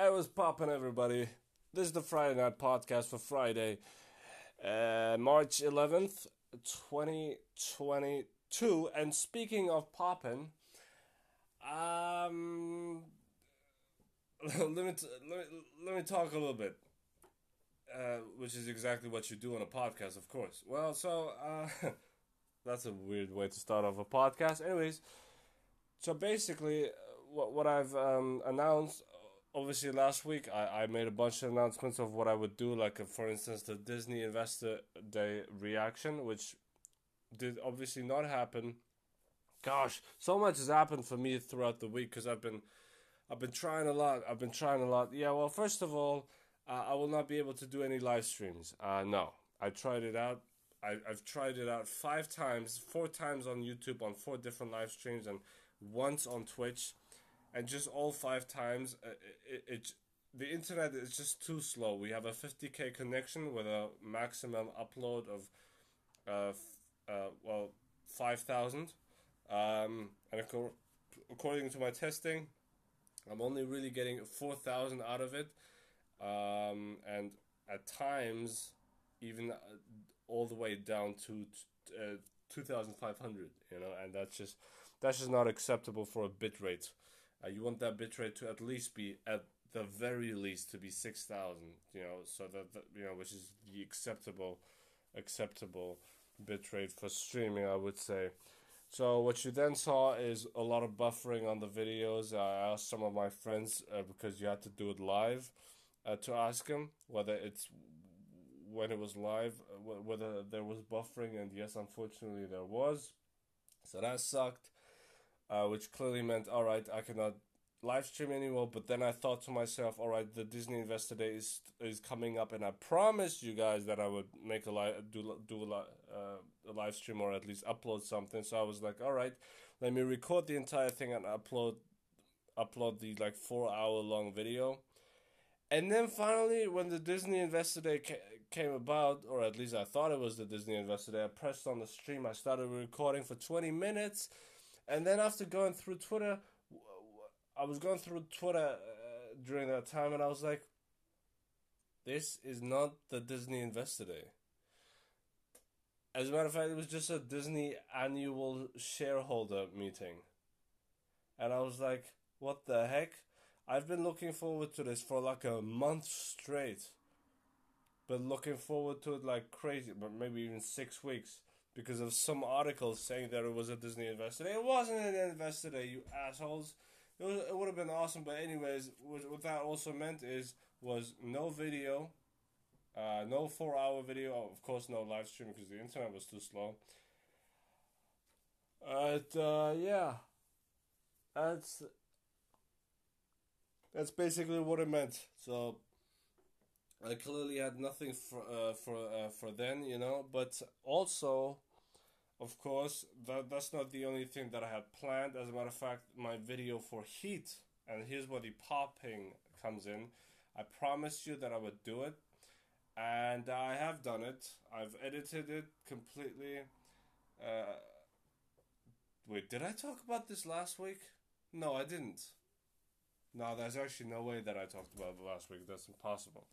Hey, what's poppin', everybody? This is the Friday Night Podcast for Friday, uh, March 11th, 2022. And speaking of poppin', um, let me, t- let me let me talk a little bit, uh, which is exactly what you do on a podcast, of course. Well, so uh, that's a weird way to start off a podcast. Anyways, so basically, uh, what what I've um, announced obviously last week I, I made a bunch of announcements of what I would do, like for instance the Disney Investor Day reaction, which did obviously not happen. Gosh, so much has happened for me throughout the week because I've been, I've been trying a lot. I've been trying a lot. Yeah, well, first of all, uh, I will not be able to do any live streams. Uh, no, I tried it out. I, I've tried it out five times, four times on YouTube on four different live streams, and once on Twitch and just all five times, uh, it, it, the internet is just too slow. We have a 50k connection with a maximum upload of, uh, uh well, 5,000. Um, and according to my testing, I'm only really getting 4,000 out of it. Um, and at times, even uh, all the way down to uh, 2,500, you know, and that's just, that's just not acceptable for a bit rate. Uh, you want that bitrate to at least be at the very least to be 6000 you know so that, that you know which is the acceptable acceptable bitrate for streaming i would say. So what you then saw is a lot of buffering on the videos. I asked some of my friends uh, because you had to do it live uh, to ask them whether it's when it was live uh, whether there was buffering and yes unfortunately there was. So that sucked uh, which clearly meant, all right, I cannot live stream anymore. But then I thought to myself, all right, the Disney Investor Day is is coming up, and I promised you guys that I would make a live do do a, uh, a live stream or at least upload something. So I was like, all right, let me record the entire thing and upload upload the like four hour long video. And then finally, when the Disney Investor Day ca- came about, or at least I thought it was the Disney Investor Day, I pressed on the stream. I started recording for 20 minutes and then after going through Twitter, I was going through Twitter uh, during that time, and I was like, "This is not the Disney Investor Day." As a matter of fact, it was just a Disney annual shareholder meeting, and I was like, "What the heck?" I've been looking forward to this for like a month straight. Been looking forward to it like crazy, but maybe even six weeks because of some articles saying that it was a Disney Investor Day. It wasn't an Investor Day, you assholes. It, was, it would have been awesome, but anyways, what, what that also meant is was no video, uh, no four hour video. Oh, of course, no live stream because the internet was too slow. But uh, yeah, that's that's basically what it meant. So I clearly had nothing for uh, for uh, for then, you know. But also, of course, that that's not the only thing that I had planned. As a matter of fact, my video for Heat, and here's where the popping comes in. I promised you that I would do it, and I have done it. I've edited it completely. Uh, wait, did I talk about this last week? No, I didn't. No, there's actually no way that I talked about it last week. That's impossible.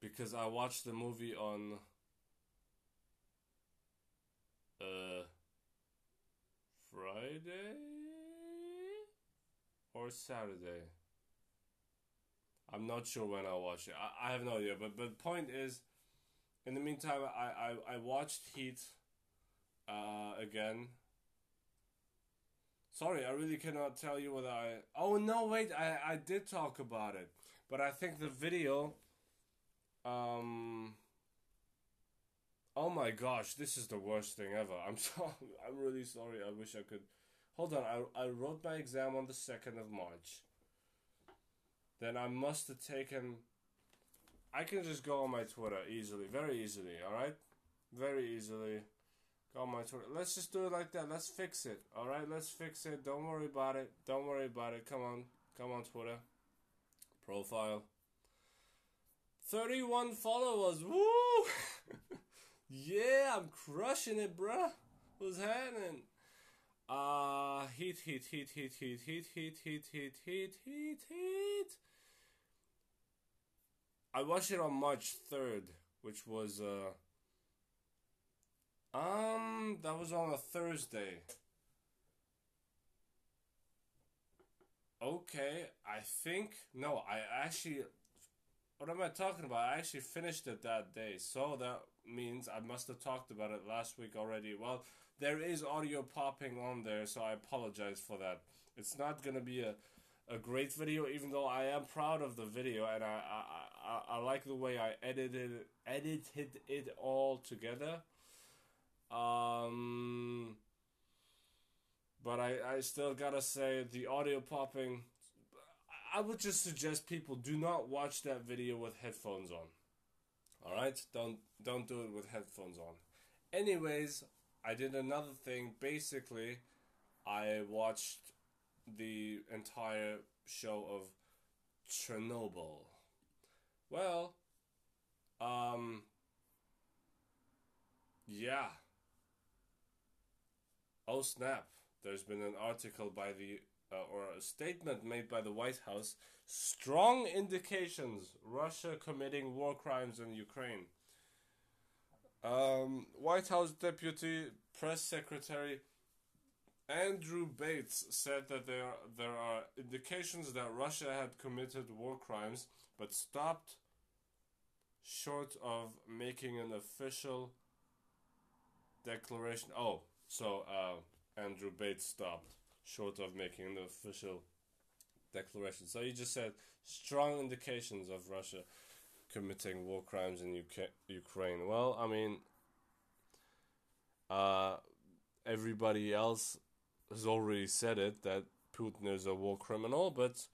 Because I watched the movie on uh, Friday or Saturday. I'm not sure when I'll watch it. I, I have no idea. But but point is, in the meantime, I I, I watched Heat uh, again. Sorry, I really cannot tell you whether I. Oh no, wait, I I did talk about it, but I think the video. Um. Oh my gosh, this is the worst thing ever. I'm sorry. I'm really sorry. I wish I could. Hold on. I, I wrote my exam on the 2nd of March. Then I must have taken. I can just go on my Twitter easily. Very easily, alright? Very easily. Go on my Twitter. Let's just do it like that. Let's fix it, alright? Let's fix it. Don't worry about it. Don't worry about it. Come on. Come on, Twitter. Profile. 31 followers. Woo! Yeah, I'm crushing it, bruh. What's happening? Uh, heat, heat, heat, heat, heat, heat, heat, heat, heat, heat, heat, heat. I watched it on March 3rd, which was, uh, um, that was on a Thursday. Okay, I think, no, I actually, what am I talking about? I actually finished it that day, so that means I must have talked about it last week already. Well, there is audio popping on there, so I apologize for that. It's not gonna be a, a great video, even though I am proud of the video and I I, I, I like the way I edited edited it all together. Um, but I, I still gotta say the audio popping. I would just suggest people do not watch that video with headphones on. All right, don't don't do it with headphones on. Anyways, I did another thing. Basically, I watched the entire show of Chernobyl. Well, um, yeah. Oh snap! There's been an article by the uh, or a statement made by the White House. Strong indications Russia committing war crimes in Ukraine. Um, White House Deputy Press Secretary Andrew Bates said that there there are indications that Russia had committed war crimes, but stopped short of making an official declaration. Oh, so uh, Andrew Bates stopped short of making an official declaration. So he just said strong indications of Russia committing war crimes in UK, Ukraine. Well, I mean, uh, everybody else has already said it that Putin is a war criminal, but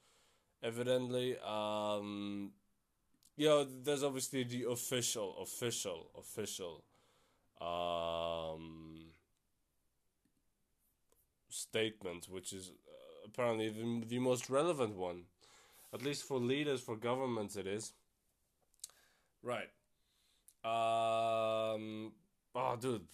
evidently, um, you know, there's obviously the official, official, official um, statement, which is uh, apparently the, the most relevant one. At least for leaders, for governments, it is. Right. Um. Oh, dude.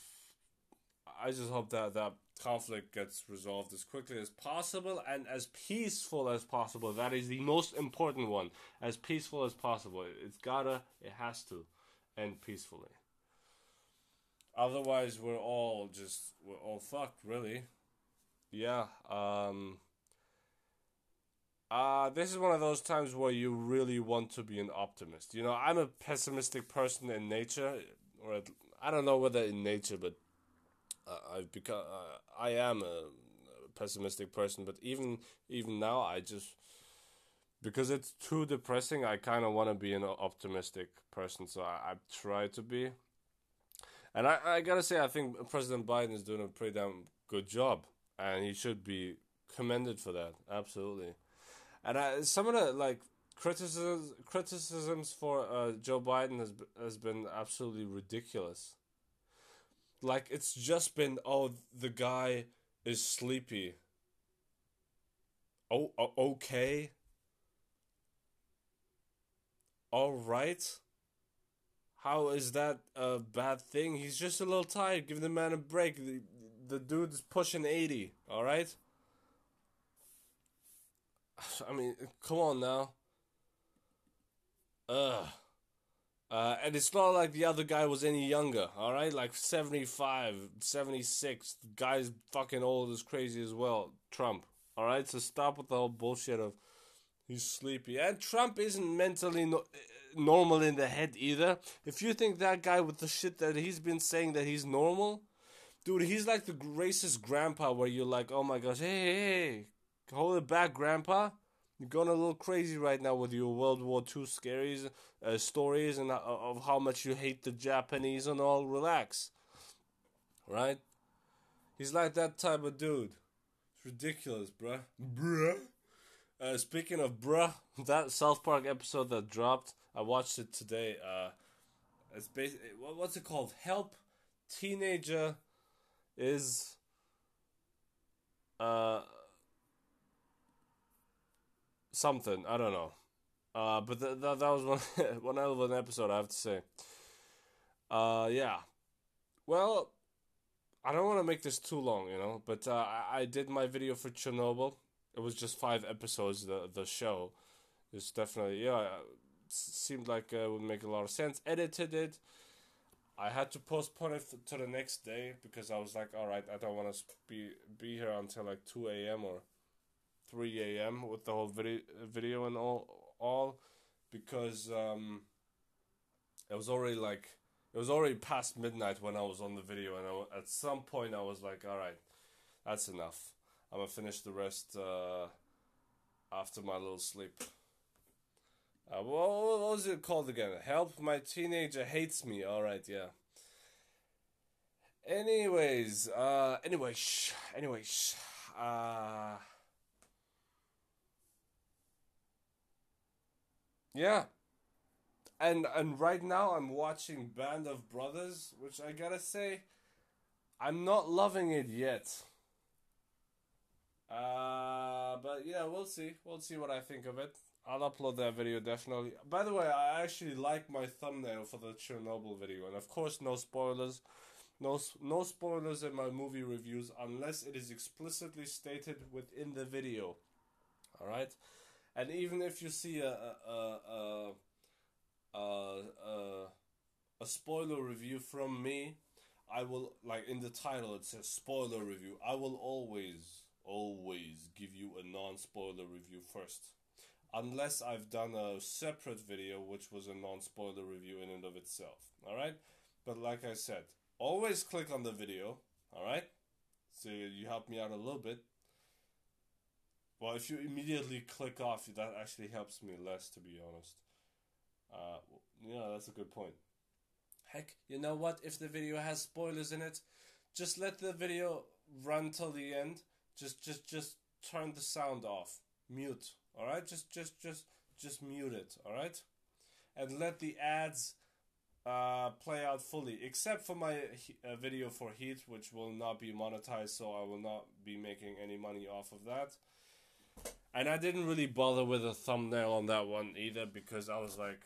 I just hope that that conflict gets resolved as quickly as possible and as peaceful as possible. That is the most important one. As peaceful as possible. It's gotta, it has to end peacefully. Otherwise, we're all just, we're all fucked, really. Yeah, um. Uh, this is one of those times where you really want to be an optimist. You know, I'm a pessimistic person in nature, or I don't know whether in nature, but uh, I've become uh, I am a pessimistic person. But even even now, I just because it's too depressing. I kind of want to be an optimistic person, so I, I try to be. And I, I gotta say, I think President Biden is doing a pretty damn good job, and he should be commended for that. Absolutely. And I, some of the like criticisms criticisms for uh, Joe Biden has has been absolutely ridiculous. Like it's just been oh the guy is sleepy. Oh, okay. All right. How is that a bad thing? He's just a little tired. Give the man a break. The, dude's pushing 80, all right? I mean, come on now. Ugh. Uh, and it's not like the other guy was any younger, alright? Like 75, 76. The guy's fucking old as crazy as well. Trump, alright? So stop with the whole bullshit of he's sleepy. And Trump isn't mentally no- normal in the head either. If you think that guy with the shit that he's been saying that he's normal, dude, he's like the racist grandpa where you're like, oh my gosh, hey, hey, hey, hold it back, grandpa. You're going a little crazy right now with your World War II scaries, uh, stories and uh, of how much you hate the Japanese and all. Relax. Right? He's like that type of dude. It's ridiculous, bruh. Bruh. Uh, speaking of bruh, that South Park episode that dropped, I watched it today. Uh, it's basically, what's it called? Help Teenager is. Uh, something. I don't know. Uh, but th- th- that was one one hell of an episode, I have to say. Uh, yeah. Well, I don't want to make this too long, you know, but uh, I, I did my video for Chernobyl. It was just five episodes. The the show, it's definitely yeah, It seemed like it would make a lot of sense. Edited it. I had to postpone it to the next day because I was like, all right, I don't want to be be here until like two a.m. or three a.m. with the whole video video and all all because um, it was already like it was already past midnight when I was on the video, and I, at some point I was like, all right, that's enough. I'm gonna finish the rest uh, after my little sleep. Uh, what, what was it called again? Help, my teenager hates me. All right, yeah. Anyways, uh, anyways, anyways, uh, yeah. And and right now I'm watching Band of Brothers, which I gotta say, I'm not loving it yet. Uh, but yeah, we'll see. We'll see what I think of it. I'll upload that video definitely. By the way, I actually like my thumbnail for the Chernobyl video, and of course, no spoilers. No, no spoilers in my movie reviews unless it is explicitly stated within the video. Alright? And even if you see a, a, a, a, a, a spoiler review from me, I will, like in the title, it says spoiler review. I will always, always give you a non spoiler review first unless I've done a separate video which was a non-spoiler review in and of itself. Alright? But like I said, always click on the video, alright? So you help me out a little bit. Well, if you immediately click off, that actually helps me less, to be honest. Uh, yeah, that's a good point. Heck, you know what? If the video has spoilers in it, just let the video run till the end. Just, just, just turn the sound off. Mute all right, just just just just mute it. All right, and let the ads uh, play out fully, except for my uh, video for Heat, which will not be monetized, so I will not be making any money off of that. And I didn't really bother with a thumbnail on that one either because I was like,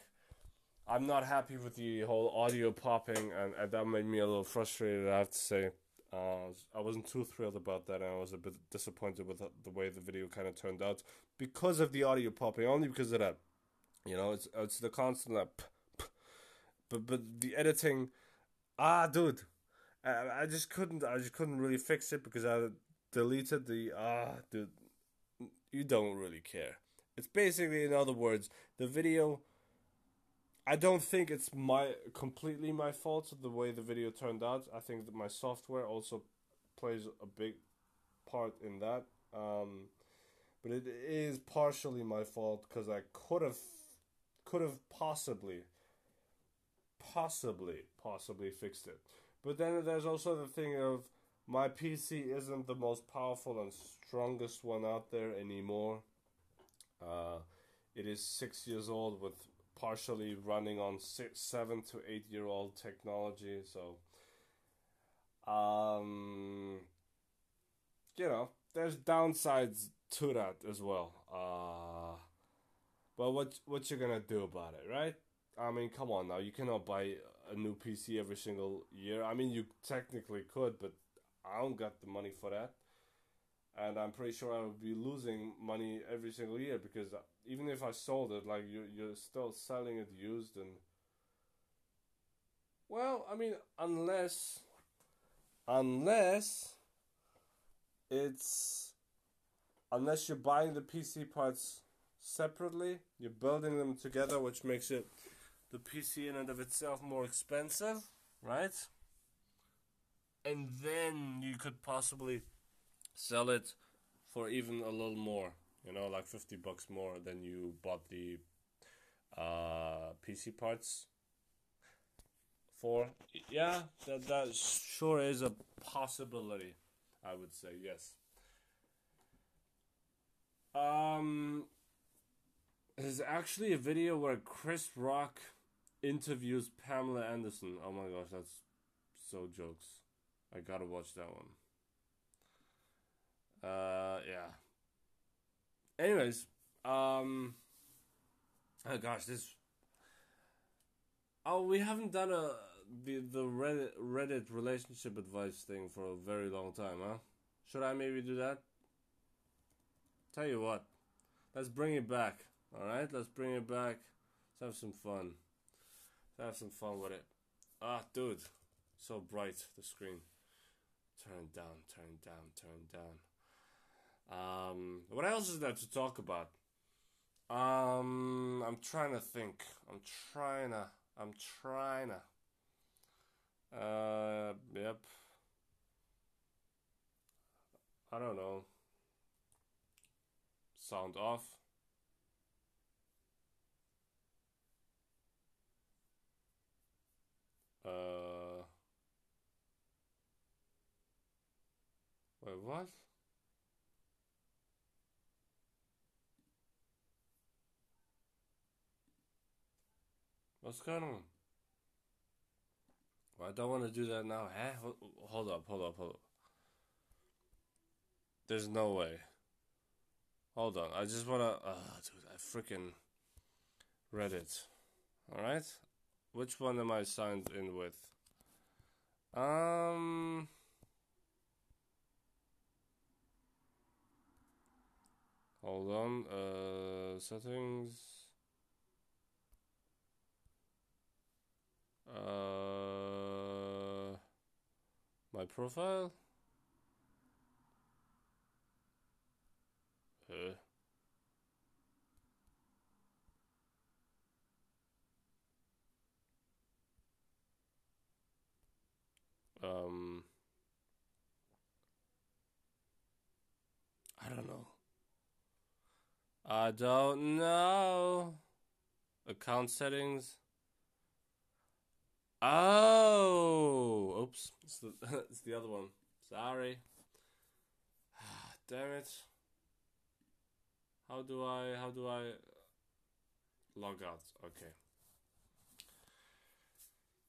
I'm not happy with the whole audio popping, and, and that made me a little frustrated. I have to say. Uh, I wasn't too thrilled about that, and I was a bit disappointed with the way the video kind of turned out because of the audio popping. Only because of that, you know, it's it's the constant p- but but the editing, ah, dude, I, I just couldn't, I just couldn't really fix it because I deleted the ah, dude, you don't really care. It's basically, in other words, the video I don't think it's my completely my fault the way the video turned out. I think that my software also plays a big part in that. Um, but it is partially my fault because I could have could have possibly possibly possibly fixed it. But then there's also the thing of my PC isn't the most powerful and strongest one out there anymore. Uh, it is six years old with partially running on six, seven to eight year old technology. So, um, you know, there's downsides to that as well. Uh, but what what you gonna do about it, right? I mean, come on now, you cannot buy a new PC every single year. I mean, you technically could, but I don't got the money for that. And I'm pretty sure I would be losing money every single year because even if I sold it, like you you're still selling it used and well, I mean, unless unless it's unless you're buying the PC parts separately, you're building them together, which makes it the PC in and of itself more expensive, right? And then you could possibly sell it for even a little more you know, like 50 bucks more than you bought the uh, PC parts for. Yeah, that, that sure is a possibility, I would say, yes. Um, there's actually a video where Chris Rock interviews Pamela Anderson. Oh my gosh, that's so jokes. I gotta watch that one. Uh, yeah. Anyways, um, oh gosh, this. Oh, we haven't done a the the Reddit Reddit relationship advice thing for a very long time, huh? Should I maybe do that? Tell you what, let's bring it back. All right, let's bring it back. Let's have some fun. Let's have some fun with it. Ah, dude, so bright the screen. Turn down, turn down, turn down. Um, what else is there to talk about? Um, I'm trying to think. I'm trying to. I'm trying to. Uh, yep. I don't know. Sound off. Uh. Wait, what? What's going on? Well, I don't want to do that now. Huh? Hold up, hold up, hold up. There's no way. Hold on. I just want to. Uh, dude, I freaking read it. Alright? Which one am I signed in with? Um. Hold on. Uh, settings. Uh, my profile. Uh. Um, I don't know. I don't know. Account settings. Oh, oops, it's the it's the other one. Sorry. Damn it. How do I how do I log out? Okay.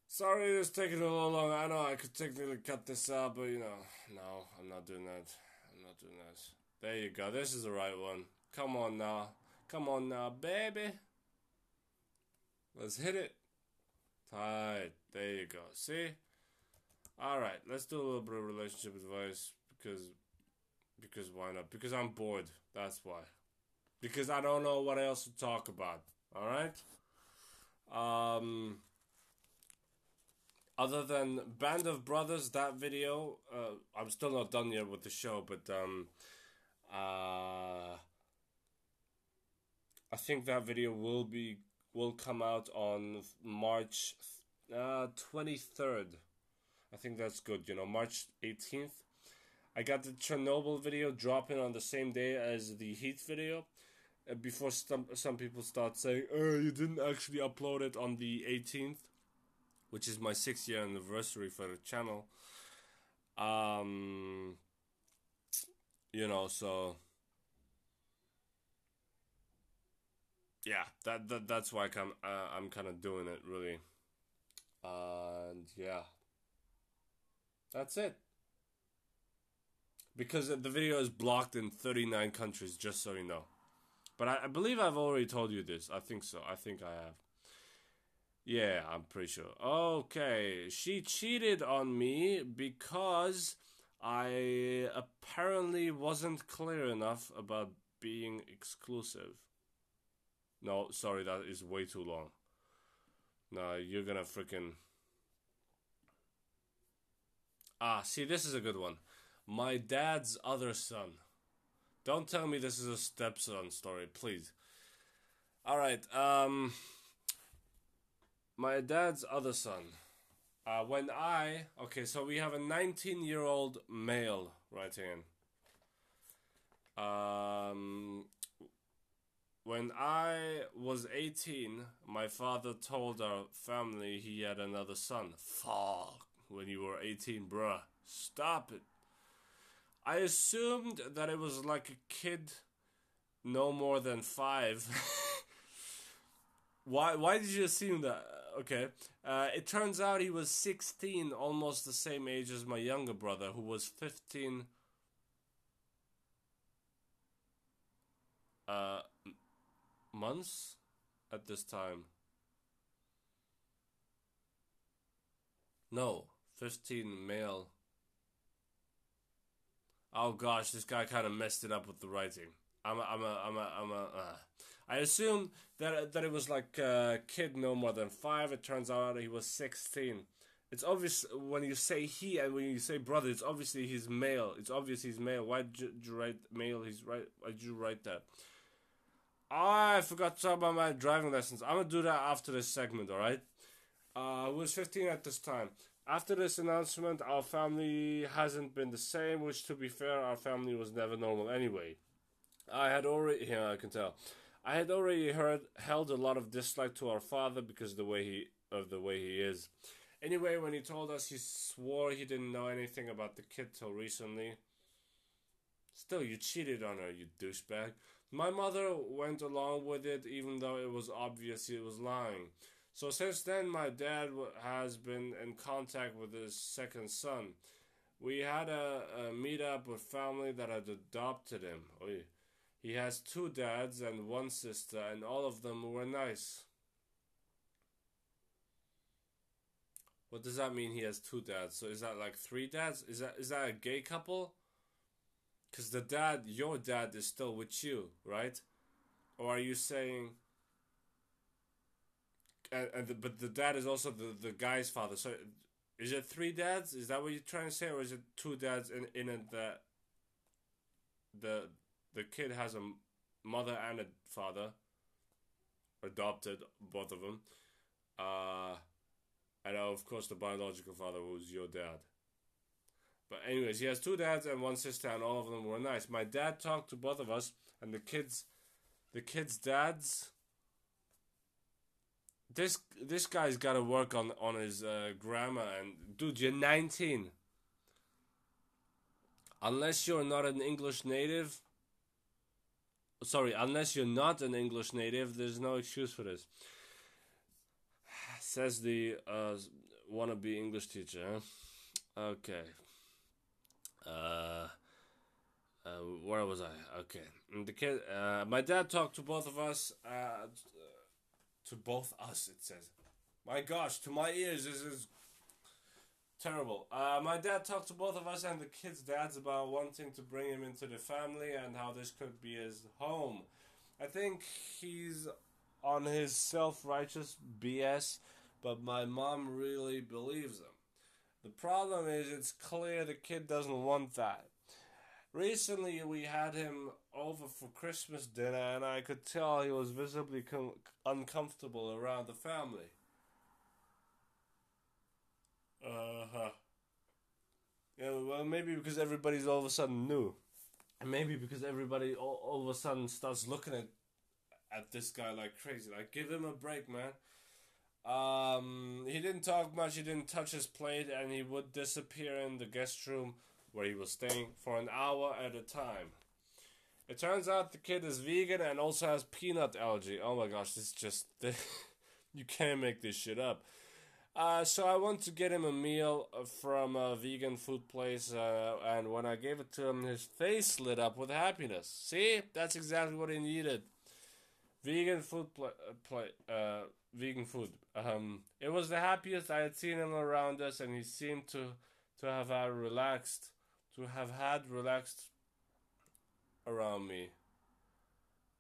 Sorry, it's taking a little long. I know I could technically cut this out, but you know, no, I'm not doing that. I'm not doing that. There you go. This is the right one. Come on now. Come on now, baby. Let's hit it. Tight. There you go. See? Alright, let's do a little bit of relationship advice because because why not? Because I'm bored. That's why. Because I don't know what else to talk about. Alright? Um other than Band of Brothers, that video, uh, I'm still not done yet with the show, but um, uh, I think that video will be will come out on March uh, 23rd. I think that's good, you know, March 18th. I got the Chernobyl video dropping on the same day as the Heat video. Before some, some people start saying, oh, you didn't actually upload it on the 18th, which is my six year anniversary for the channel. Um, you know, so yeah, that, that that's why I'm uh, I'm kind of doing it really, and yeah, that's it. Because the video is blocked in 39 countries, just so you know. But I, I believe I've already told you this. I think so. I think I have. Yeah, I'm pretty sure. Okay, she cheated on me because I apparently wasn't clear enough about being exclusive. No, sorry, that is way too long. No, you're gonna freaking. Ah, see, this is a good one. My dad's other son. Don't tell me this is a stepson story, please. Alright, um. My dad's other son. Uh, when I. Okay, so we have a 19 year old male writing in. Um, when I was 18, my father told our family he had another son. Fuck. When you were 18, bruh. Stop it. I assumed that it was like a kid no more than five. why, why did you assume that? Okay. Uh, it turns out he was 16, almost the same age as my younger brother, who was 15. Uh, months at this time. No, 15 male. Oh gosh, this guy kind of messed it up with the writing. I'm a, I'm a, I'm a, I'm a. Uh. I assumed that that it was like a kid no more than five. It turns out he was 16. It's obvious when you say he and when you say brother. It's obviously he's male. It's obvious he's male. Why did you write male? He's right. Why did you write that? I forgot to talk about my driving lessons. I'm gonna do that after this segment. All right. Uh, I was 15 at this time. After this announcement, our family hasn't been the same, which, to be fair, our family was never normal anyway. I had already, yeah, I can tell. I had already heard held a lot of dislike to our father because of the way he of the way he is. Anyway, when he told us he swore he didn't know anything about the kid till recently. Still, you cheated on her, you douchebag. My mother went along with it even though it was obvious he was lying. So since then, my dad has been in contact with his second son. We had a, a meet up with family that had adopted him. He has two dads and one sister, and all of them were nice. What does that mean? He has two dads. So is that like three dads? Is that is that a gay couple? Because the dad, your dad, is still with you, right? Or are you saying? And, the, but the dad is also the, the guy's father. So is it three dads? Is that what you're trying to say, or is it two dads in in it that the the kid has a mother and a father, adopted both of them, uh, and of course the biological father was your dad. But anyways, he has two dads and one sister, and all of them were nice. My dad talked to both of us, and the kids, the kids' dads this this guy's got to work on on his uh, grammar and dude you're 19 unless you're not an english native sorry unless you're not an english native there's no excuse for this says the uh, wannabe english teacher okay uh, uh, where was I? Okay, the kid. Uh, my dad talked to both of us. Uh, to both us, it says. My gosh, to my ears, this is terrible. Uh, my dad talked to both of us and the kids' dads about wanting to bring him into the family and how this could be his home. I think he's on his self righteous BS, but my mom really believes him. The problem is, it's clear the kid doesn't want that. Recently, we had him over for Christmas dinner, and I could tell he was visibly com- uncomfortable around the family. Uh huh. Yeah, well, maybe because everybody's all of a sudden new, and maybe because everybody all, all of a sudden starts looking at at this guy like crazy. Like, give him a break, man. Um, he didn't talk much. He didn't touch his plate, and he would disappear in the guest room where he was staying for an hour at a time. It turns out the kid is vegan and also has peanut allergy. Oh my gosh, this is just. you can't make this shit up. Uh, so I went to get him a meal from a vegan food place, uh, and when I gave it to him, his face lit up with happiness. See, that's exactly what he needed. Vegan food, pl- uh, uh, vegan food. Um, it was the happiest I had seen him around us, and he seemed to to have uh, relaxed to have had relaxed around me.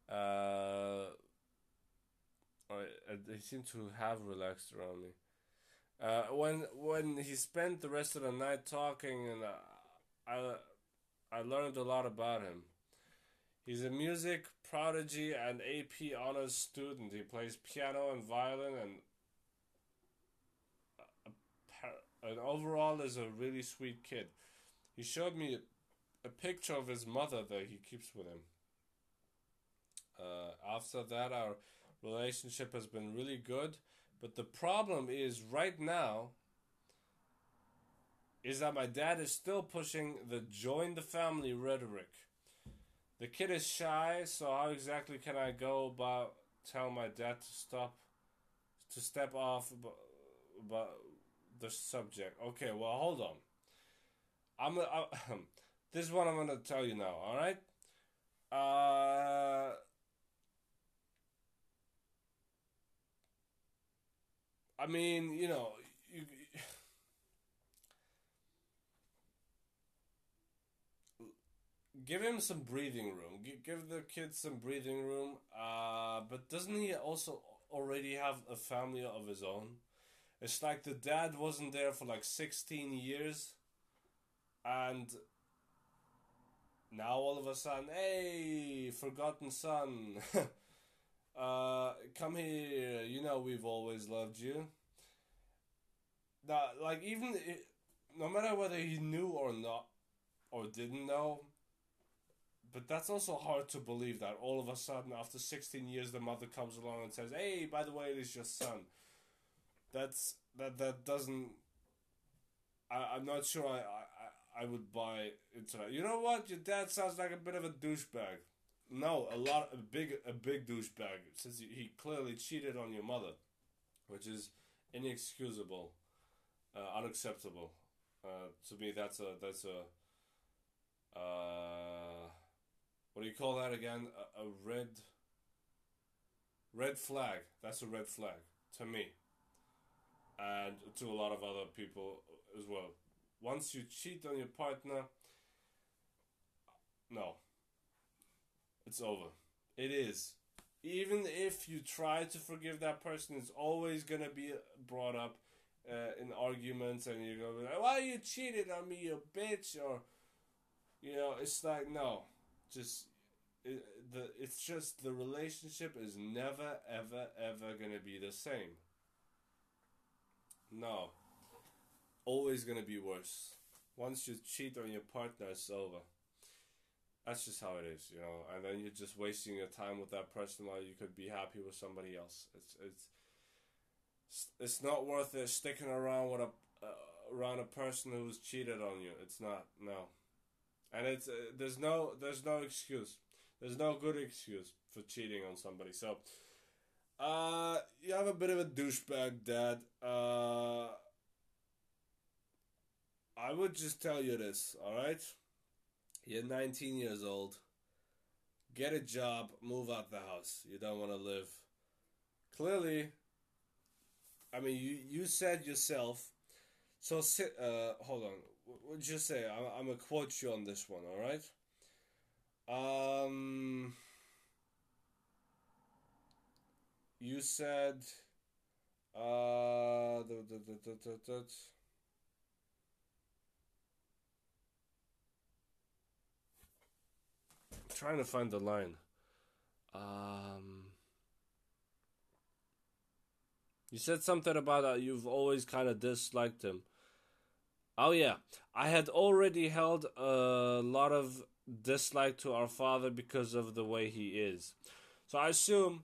Uh, they seem to have relaxed around me. Uh, when when he spent the rest of the night talking, and uh, I I learned a lot about him. He's a music prodigy and AP honors student. He plays piano and violin, and uh, and overall is a really sweet kid. He showed me a picture of his mother that he keeps with him. Uh, after that, our relationship has been really good. But the problem is, right now, is that my dad is still pushing the join the family rhetoric. The kid is shy, so how exactly can I go about tell my dad to stop, to step off about, the subject? Okay, well, hold on. I'm, I, This is what I'm going to tell you now, all right? Uh, I mean, you know, you, give him some breathing room. Give the kid some breathing room. Uh, but doesn't he also already have a family of his own? It's like the dad wasn't there for like 16 years and now all of a sudden, hey, forgotten son, uh, come here. You know we've always loved you. Now, like even no matter whether he knew or not, or didn't know, but that's also hard to believe that all of a sudden after 16 years the mother comes along and says, "Hey, by the way, it is your son." That's that that doesn't. I I'm not sure I I, I would buy into that. You know what? Your dad sounds like a bit of a douchebag. No, a lot a big a big douchebag since he, he clearly cheated on your mother, which is inexcusable, uh, unacceptable. Uh, to me, that's a that's a. Uh, what do you call that again? A, a red. Red flag. That's a red flag to me. And to a lot of other people as well. Once you cheat on your partner, no. It's over. It is. Even if you try to forgive that person, it's always gonna be brought up uh, in arguments, and you're gonna be like, "Why you cheated on me, you bitch?" Or, you know, it's like no, just it, the it's just the relationship is never ever ever gonna be the same. No, always gonna be worse. Once you cheat on your partner, it's over. That's just how it is, you know. And then you're just wasting your time with that person while you could be happy with somebody else. It's it's it's not worth it sticking around with a uh, around a person who's cheated on you. It's not no, and it's uh, there's no there's no excuse. There's no good excuse for cheating on somebody. So, uh, you have a bit of a douchebag dad. Uh, I would just tell you this, all right? You're 19 years old. Get a job, move out the house. You don't want to live. Clearly, I mean, you you said yourself. So sit. Uh, hold on. What did you say? I'm, I'm gonna quote you on this one. All right. Um. You said. Uh. The, the, the, the, the, the, I'm trying to find the line. Um. You said something about uh, you've always kind of disliked him. Oh yeah, I had already held a lot of dislike to our father because of the way he is. So I assume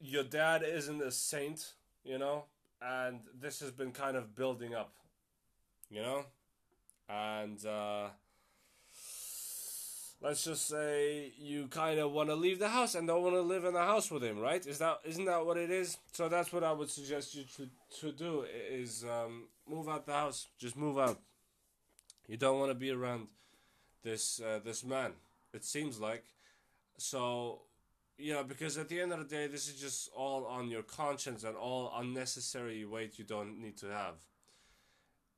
your dad isn't a saint, you know, and this has been kind of building up, you know, and uh, let's just say you kind of want to leave the house and don't want to live in the house with him, right? Is that isn't that what it is? So that's what I would suggest you to to do is um, move out the house. Just move out. You don't want to be around this uh, this man. It seems like so. Know, because at the end of the day, this is just all on your conscience and all unnecessary weight you don't need to have.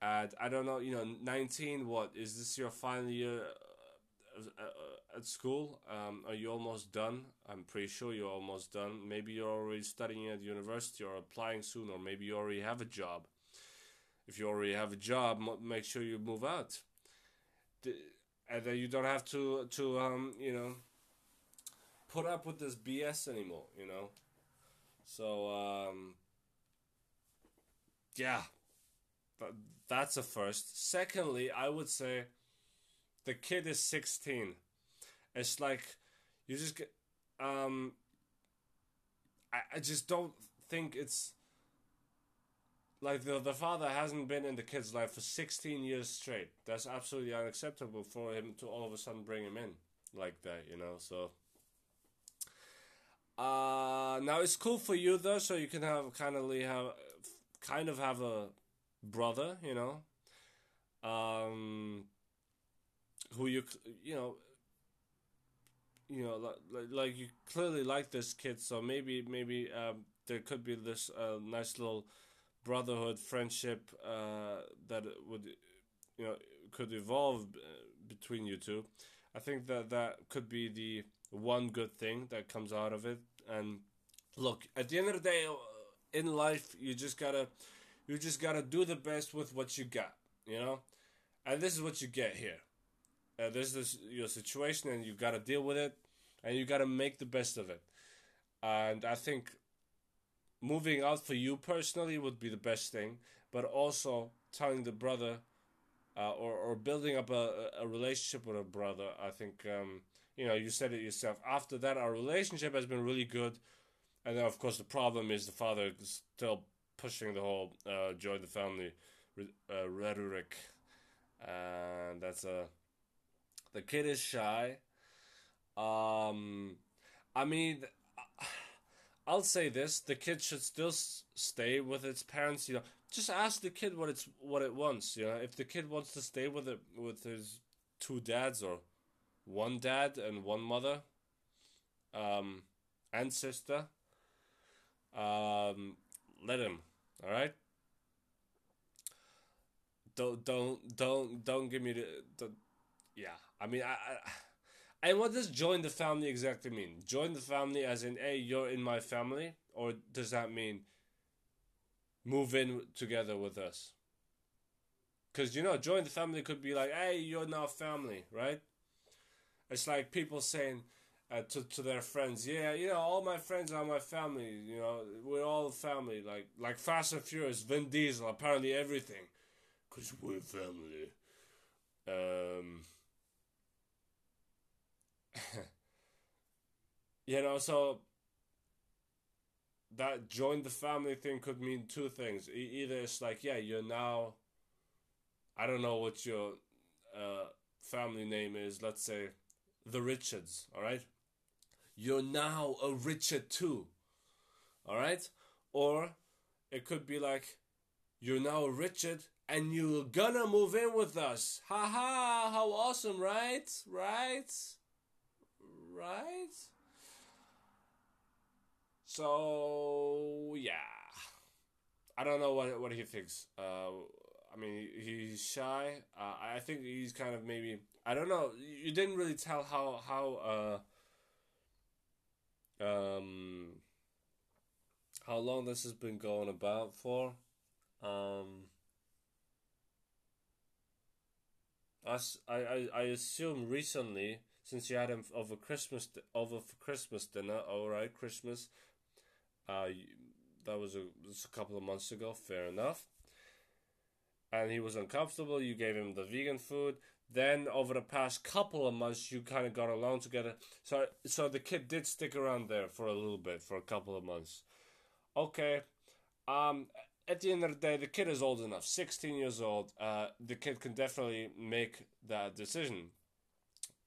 And I don't know, you know, 19, what? Is this your final year at school? Um, are you almost done? I'm pretty sure you're almost done. Maybe you're already studying at university or applying soon, or maybe you already have a job. If you already have a job, make sure you move out. And then you don't have to to um, you know put up with this BS anymore. You know, so um, yeah, that's a first. Secondly, I would say the kid is 16 it's like you just get um I, I just don't think it's like the the father hasn't been in the kid's life for 16 years straight. That's absolutely unacceptable for him to all of a sudden bring him in like that you know so. Uh now it's cool for you though so you can have kind of have kind of have a brother you know? Um who you you know you know like, like you clearly like this kid so maybe maybe um, there could be this uh, nice little brotherhood friendship uh, that would you know could evolve between you two. I think that that could be the one good thing that comes out of it. And look, at the end of the day, uh, in life, you just gotta, you just gotta do the best with what you got, you know. And this is what you get here. Uh, this is your situation, and you gotta deal with it, and you gotta make the best of it. And I think moving out for you personally would be the best thing, but also telling the brother uh, or, or building up a, a relationship with a brother. I think, um, you know, you said it yourself. After that, our relationship has been really good. And then, of course, the problem is the father is still pushing the whole uh, join the family uh, rhetoric. And that's a. The kid is shy. Um, I mean, I'll say this: the kid should still stay with its parents. You know, just ask the kid what it's what it wants. You know, if the kid wants to stay with it with his two dads or one dad and one mother, um, and sister, um, let him. All right. Don't don't don't don't give me the, the yeah. I mean I, I and what does join the family exactly mean? Join the family as in, hey, you're in my family? Or does that mean move in together with us? Because, you know, join the family could be like, hey, you're now family, right? It's like people saying uh, to, to their friends, yeah, you know, all my friends are my family, you know, we're all family. Like, like Fast and Furious, Vin Diesel, apparently everything. Because we're family. Um you know, so that join the family thing could mean two things. E- either it's like, yeah, you're now, I don't know what your uh, family name is. Let's say the Richards. All right, you're now a Richard too. All right, or it could be like, you're now a Richard and you're gonna move in with us. Ha ha! How awesome, right? Right? Right? So yeah, I don't know what what he thinks. Uh, I mean, he's shy. Uh, I think he's kind of maybe. I don't know. You didn't really tell how how uh, um how long this has been going about for. Um, I, I, I assume recently since you had him over Christmas over for Christmas dinner. All right, Christmas. Uh, that was a, was a couple of months ago. Fair enough. And he was uncomfortable. You gave him the vegan food. Then over the past couple of months, you kind of got along together. So so the kid did stick around there for a little bit, for a couple of months. Okay. Um. At the end of the day, the kid is old enough, 16 years old. Uh, the kid can definitely make that decision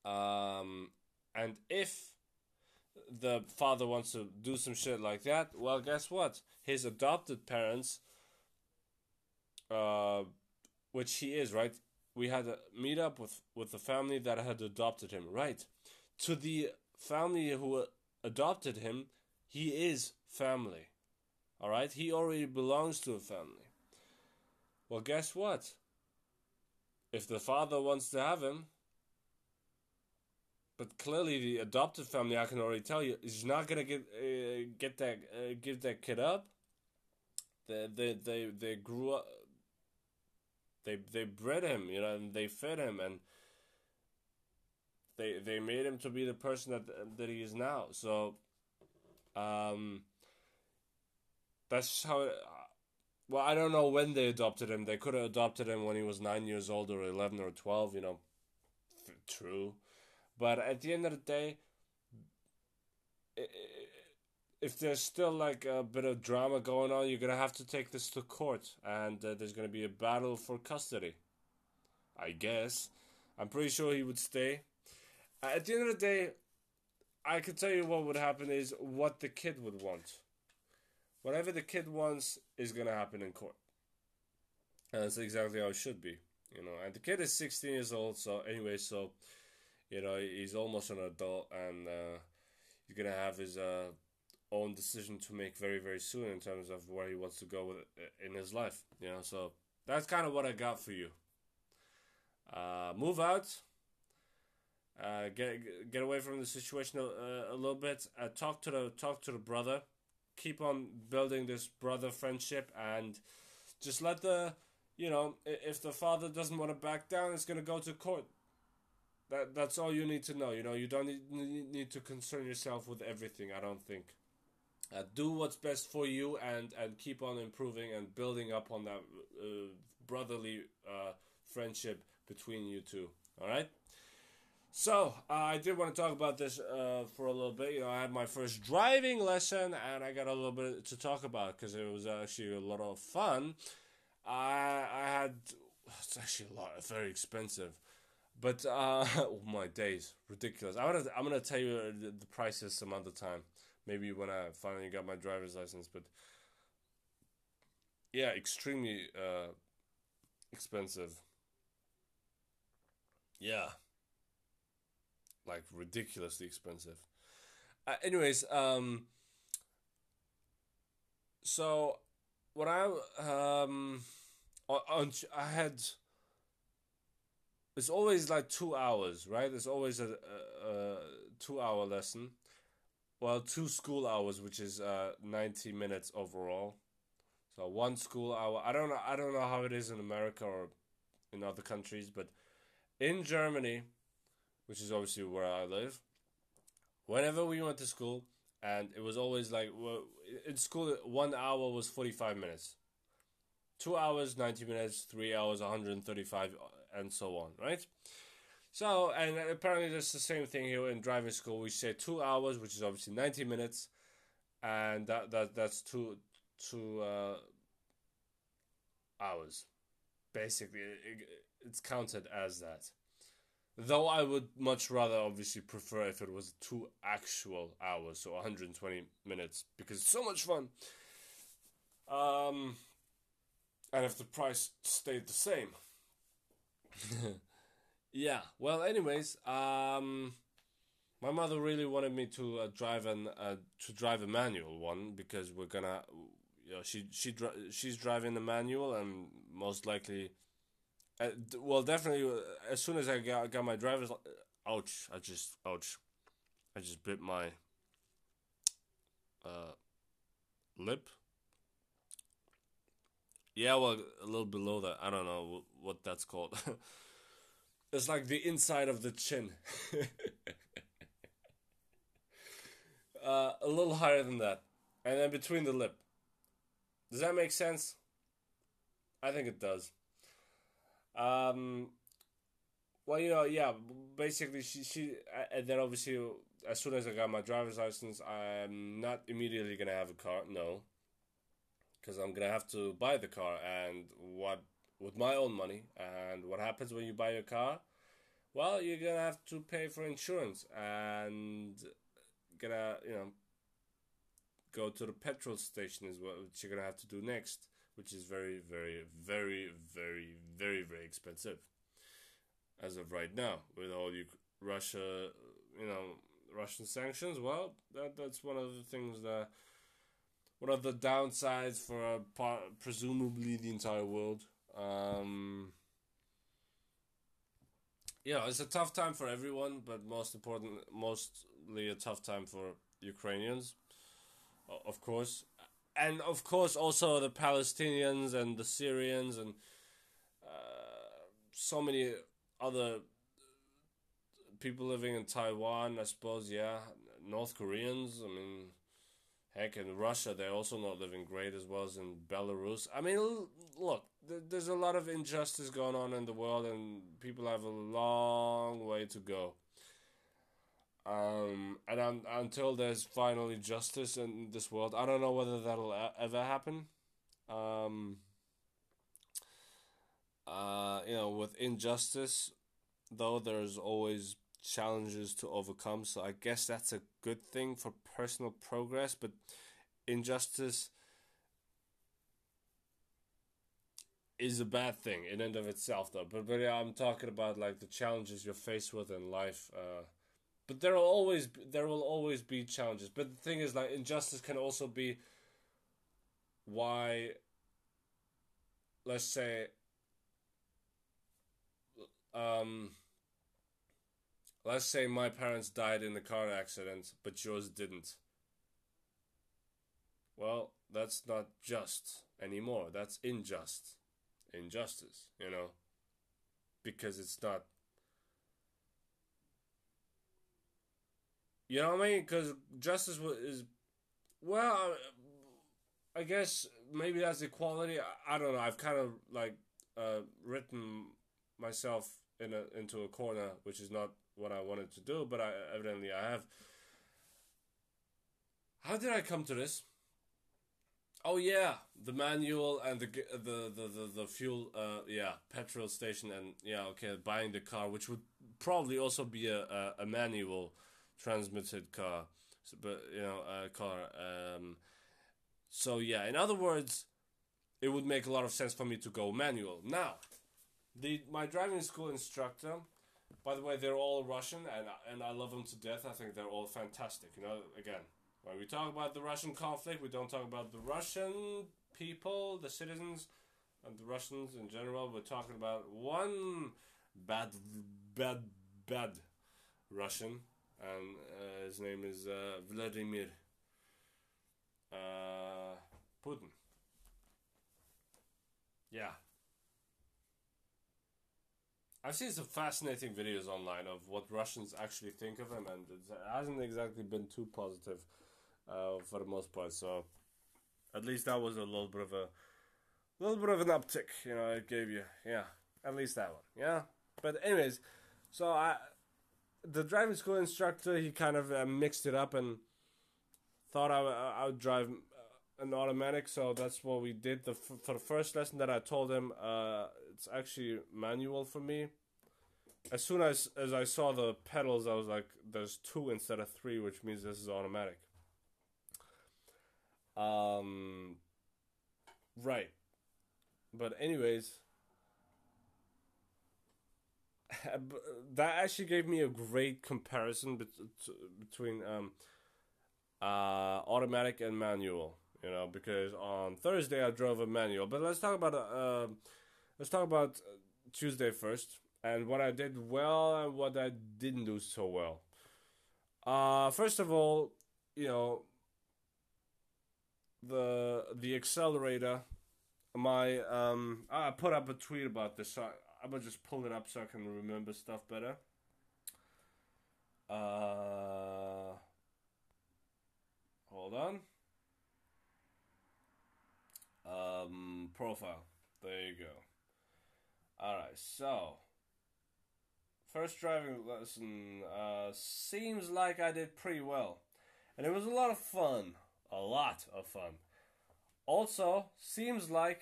um, and if the father wants to do some shit like that, well, guess what? His adopted parents, uh, which he is, right? We had a meet up with, with the family that had adopted him, right? To the family who adopted him, he is family. All right? He already belongs to a family. Well, guess what? If the father wants to have him, but clearly the adopted family, I can already tell you, is not gonna get uh, get that uh, give that kid up. They they they they grew up. They they bred him, you know, and they fed him, and they they made him to be the person that that he is now. So, um, that's how. well, I don't know when they adopted him. They could have adopted him when he was nine years old or eleven or twelve. You know, true but at the end of the day, if there's still like a bit of drama going on, you're gonna have to take this to court, and uh, there's gonna be a battle for custody. I guess. I'm pretty sure he would stay. At the end of the day, I can tell you what would happen is what the kid would want. Whatever the kid wants is gonna happen in court. And that's exactly how it should be, you know. And the kid is 16 years old, so anyway, so you know, he's almost an adult and uh, he's gonna have his uh, own decision to make very very soon in terms of where he wants to go with, uh, in his life. You know, so that's kind of what I got for you. Uh, move out, Uh, get get away from the situation a, a little bit. Uh, talk to the talk to the brother. Keep on building this brother friendship, and just let the you know if the father doesn't want to back down, it's gonna go to court. That that's all you need to know. You know you don't need, need to concern yourself with everything. I don't think. Uh, do what's best for you and and keep on improving and building up on that uh, brotherly uh, friendship between you two. All right. So uh, I did want to talk about this uh, for a little bit. You know, I had my first driving lesson, and I got a little bit to talk about because it was actually a lot of fun. I I had it's actually a lot, very expensive, but uh, oh my days, ridiculous. I'm gonna I'm gonna tell you the, the prices some other time. Maybe when I finally got my driver's license, but yeah, extremely uh, expensive. Yeah like ridiculously expensive. Uh, anyways, um, so what I um on, on I had it's always like two hours, right? It's always a, a, a two hour lesson. Well, two school hours, which is uh, ninety minutes overall. So one school hour. I don't know. I don't know how it is in America or in other countries, but in Germany, which is obviously where I live, whenever we went to school, and it was always like well, in school, one hour was 45 minutes, two hours, 90 minutes, three hours, 135, and so on, right? So, and apparently that's the same thing here in driving school. We say two hours, which is obviously 90 minutes, and that, that that's two, two uh, hours. Basically, it, it's counted as that. Though I would much rather obviously prefer if it was two actual hours, so 120 minutes, because it's so much fun. Um, and if the price stayed the same. yeah. Well, anyways, um, my mother really wanted me to uh, drive an uh, to drive a manual one because we're gonna, you know, she she she's driving the manual and most likely uh, well, definitely. Uh, as soon as I got got my driver's, ouch! I just ouch! I just bit my uh, lip. Yeah, well, a little below that. I don't know what that's called. it's like the inside of the chin. uh, a little higher than that, and then between the lip. Does that make sense? I think it does. Um, well, you know, yeah, basically, she, she, and then obviously, as soon as I got my driver's license, I'm not immediately gonna have a car, no, because I'm gonna have to buy the car, and what, with my own money, and what happens when you buy a car? Well, you're gonna have to pay for insurance, and gonna, you know, go to the petrol station is what you're gonna have to do next which is very, very, very, very, very, very expensive as of right now with all you Russia, you know, Russian sanctions. Well, that that's one of the things that one of the downsides for uh, presumably the entire world. Um, yeah, it's a tough time for everyone, but most important, mostly a tough time for Ukrainians, of course and of course also the Palestinians and the Syrians and uh, so many other people living in Taiwan, I suppose. Yeah, North Koreans. I mean, heck, in Russia they're also not living great as well as in Belarus. I mean, look, there's a lot of injustice going on in the world, and people have a long way to go. Um, and um, until there's finally justice in this world, I don't know whether that'll ever happen. Um, uh, you know, with injustice, though, there's always challenges to overcome. So I guess that's a good thing for personal progress. But injustice is a bad thing in and of itself, though. But but yeah, I'm talking about like the challenges you're faced with in life. Uh, but there will always there will always be challenges. But the thing is, like injustice can also be why. Let's say. Um, let's say my parents died in a car accident, but yours didn't. Well, that's not just anymore. That's unjust. Injustice, you know? Because it's not. You know what I mean? Because justice is. Well, I guess maybe that's equality. I, don't know. I've kind of like uh, written myself in a into a corner, which is not what I wanted to do, but I evidently I have. How did I come to this? Oh yeah, the manual and the the the the, the fuel. Uh, yeah, petrol station and yeah, okay, buying the car, which would probably also be a a, a manual transmitted car, so, but you know, a car. Um, so yeah, in other words, it would make a lot of sense for me to go manual. Now, the my driving school instructor, by the way, they're all Russian and and I love them to death. I think they're all fantastic. You know, again, when we talk about the Russian conflict, we don't talk about the Russian people, the citizens, and the Russians in general. We're talking about one bad, bad, bad Russian, and uh, his name is uh, Vladimir uh, Putin. Yeah. I've seen some fascinating videos online of what Russians actually think of him, and it hasn't exactly been too positive uh, for the most part. So, at least that was a little bit of a little bit of an uptick. You know, it gave you, yeah, at least that one, yeah. But anyways, so I, the driving school instructor, he kind of uh, mixed it up and thought I, I would drive uh, an automatic, so that's what we did. The for the first lesson that I told him, uh, it's actually manual for me. As soon as as I saw the pedals, I was like, "There's two instead of three, which means this is automatic." Um, right. But anyways, that actually gave me a great comparison between um, uh, automatic and manual. You know, because on Thursday I drove a manual. But let's talk about uh, let's talk about Tuesday first, and what I did well and what I didn't do so well. Uh, first of all, you know, the the accelerator. My um, I put up a tweet about this. So I'm gonna just pull it up so I can remember stuff better. Uh, hold on. Um, profile. There you go. All right, so first driving lesson uh, seems like I did pretty well, and it was a lot of fun a lot of fun. Also, seems like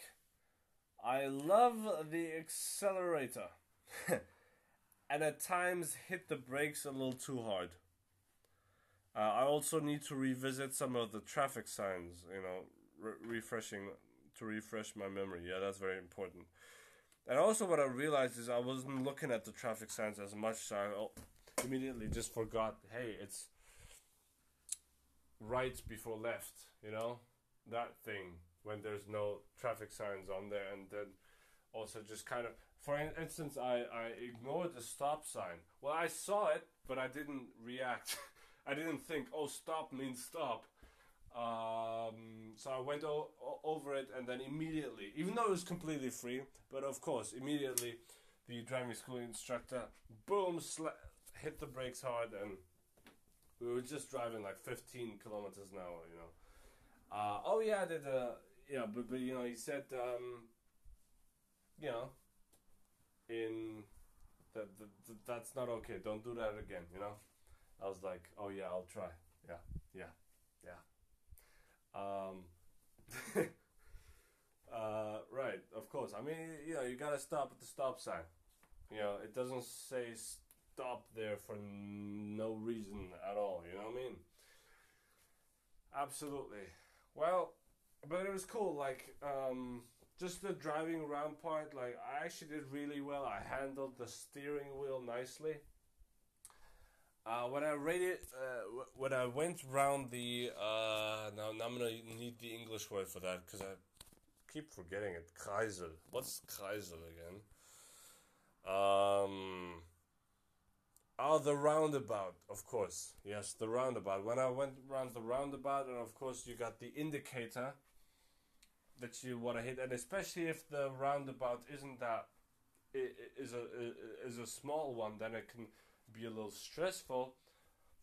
I love the accelerator and at times hit the brakes a little too hard. Uh, I also need to revisit some of the traffic signs, you know, re- refreshing to refresh my memory. Yeah, that's very important. And also, what I realized is I wasn't looking at the traffic signs as much, so I immediately just forgot. Hey, it's right before left, you know, that thing when there's no traffic signs on there, and then also just kind of, for instance, I I ignored the stop sign. Well, I saw it, but I didn't react. I didn't think, oh, stop means stop. Um, so I went o- over it, and then immediately, even though it was completely free, but of course, immediately, the driving school instructor, boom, sla- hit the brakes hard and we were just driving like 15 kilometers an hour, you know. Uh, oh yeah, did uh, yeah, but but you know, he said, um, you know, in that that's not okay. Don't do that again, you know. I was like, oh yeah, I'll try. Yeah, yeah. Um, uh, right, of course. I mean, you know, you gotta stop at the stop sign. You know, it doesn't say stop there for no reason at all. You know what I mean? Absolutely. Well, but it was cool. Like, um, just the driving around part. Like, I actually did really well. I handled the steering wheel nicely. Uh, when I rated, uh, when I went around the, uh, now, now I'm gonna need the English word for that because I keep forgetting it. Kreisel. What's Kreisel again? Um, Oh, the roundabout, of course. Yes, the roundabout. When I went around the roundabout, and of course you got the indicator that you want to hit, and especially if the roundabout isn't that is a is a small one, then it can be a little stressful.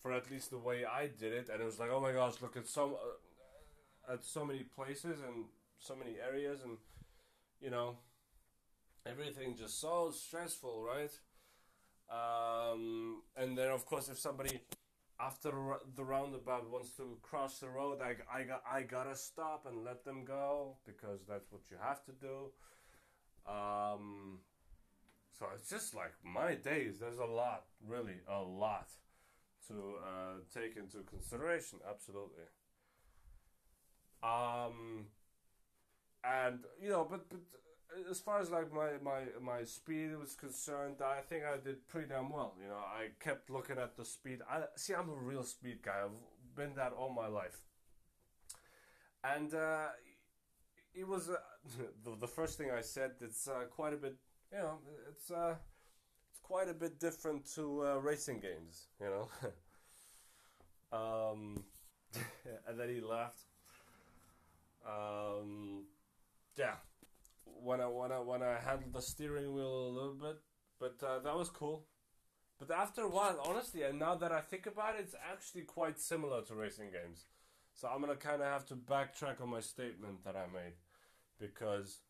For at least the way I did it, and it was like, oh my gosh, look at some uh, at so many places and so many areas, and you know, everything just so stressful, right? Um, and then of course, if somebody after the roundabout wants to cross the road, I, I, got, I gotta stop and let them go because that's what you have to do. Um, so it's just like my days. There's a lot, really, a lot to uh, take into consideration. Absolutely. Um, and you know, but but as far as like my my my speed was concerned, I think I did pretty damn well. You know, I kept looking at the speed. I see. I'm a real speed guy. I've been that all my life. And uh, it was uh, the, the first thing I said. It's uh, quite a bit. You know, it's uh, it's quite a bit different to uh, racing games. You know. um, and then he laughed. Um, yeah when I when I when I handled the steering wheel a little bit, but uh, that was cool. But after a while, honestly, and now that I think about it, it's actually quite similar to racing games. So I'm gonna kind of have to backtrack on my statement that I made, because.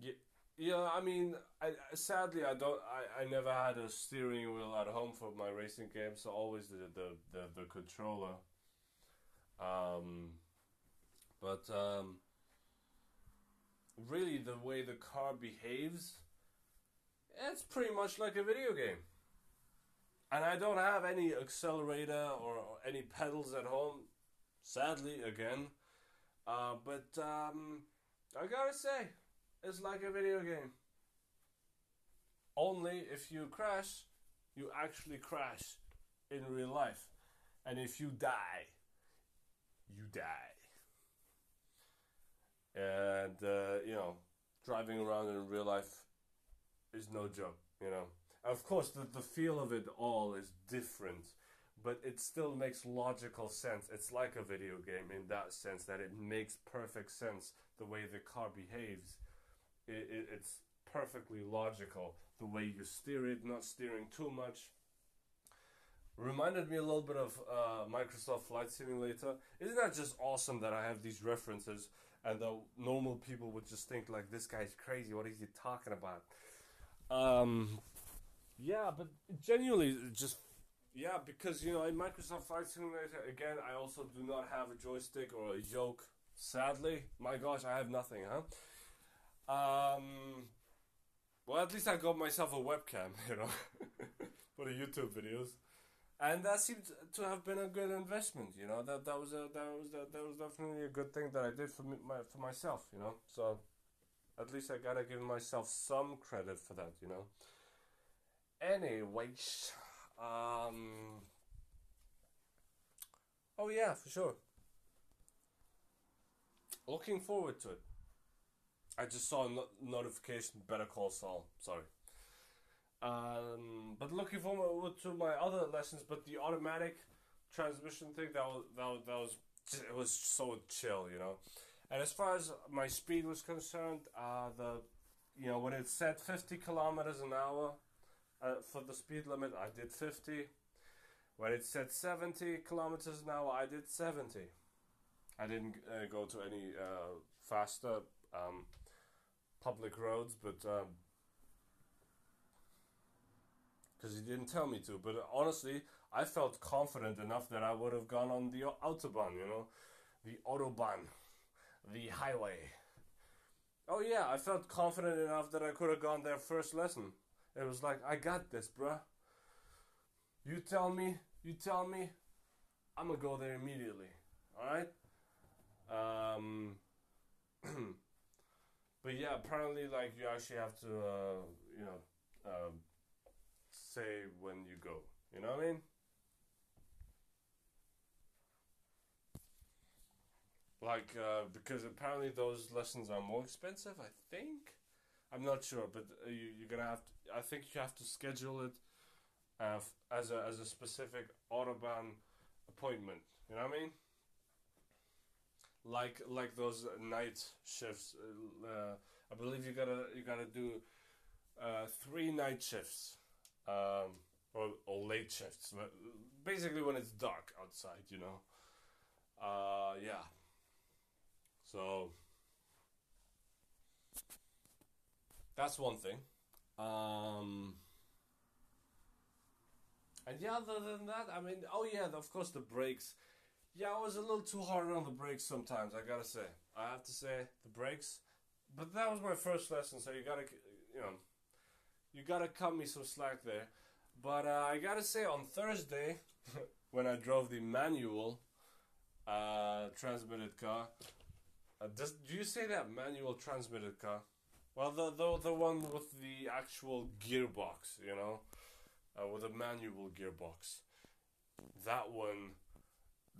Yeah, yeah, I mean, I, sadly, I don't. I, I never had a steering wheel at home for my racing games, so always the the the, the controller. Um, but um, really the way the car behaves, it's pretty much like a video game. And I don't have any accelerator or, any pedals at home, sadly, again. Uh, but um, I gotta say, it's like a video game. Only if you crash, you actually crash in real life. And if you die, you die and uh, you know, driving around in real life is no joke. You know, of course, the the feel of it all is different, but it still makes logical sense. It's like a video game in that sense that it makes perfect sense the way the car behaves. It, it, it's perfectly logical the way you steer it, not steering too much. Reminded me a little bit of uh, Microsoft Flight Simulator. Isn't that just awesome that I have these references? and the normal people would just think like this guy's crazy. What is he talking about? Um, yeah, but genuinely, just yeah, because you know in Microsoft Flight Simulator again, I also do not have a joystick or a yoke. Sadly, my gosh, I have nothing, huh? Um, well, at least I got myself a webcam, you know, for the YouTube videos and that seemed to have been a good investment. You know that that was a that was that, that was definitely a good thing that I did for me, my for myself. You know, so at least I gotta give myself some credit for that. You know. Anyways, um. Oh yeah, for sure. Looking forward to it. I just saw a no- notification. Better call Saul. Sorry. Um, but looking forward to my other lessons, but the automatic transmission thing that was that was, that was it was so chill, you know. And as far as my speed was concerned, uh, the you know when it said 50 kilometers an hour uh, for the speed limit, I did 50. When it said 70 kilometers an hour, I did 70. I didn't uh, go to any uh, faster um, public roads, but um, because he didn't tell me to. But honestly, I felt confident enough that I would have gone on the autobahn, you know, the autobahn, the highway. Oh yeah, I felt confident enough that I could have gone there first lesson. It was like, I got this, bruh. You tell me, you tell me, I'm gonna go there immediately. Alright? Um, but yeah, apparently, like, you actually have to, uh, you know, uh, say when you go. You know what I mean? Like, uh, because apparently those lessons are more expensive, I think. I'm not sure, but uh, you, you're gonna have to. I think you have to schedule it uh, as a as a specific autobahn appointment. You know what I mean? Like like those night shifts. Uh, I believe you gotta you gotta do uh, three night shifts, um, or or late shifts. but Basically, when it's dark outside, you know. Uh, yeah. So that's one thing. Um, and yeah, other than that, I mean, oh yeah, of course the brakes. Yeah, I was a little too hard on the brakes sometimes. I gotta say, I have to say the brakes. But that was my first lesson, so you gotta, you know, you gotta cut me some slack there. But uh, I gotta say, on Thursday, when I drove the manual uh, transmitted car, uh, does do you say that manual transmitted car? Well, the the the one with the actual gearbox, you know, uh, with a manual gearbox. That one,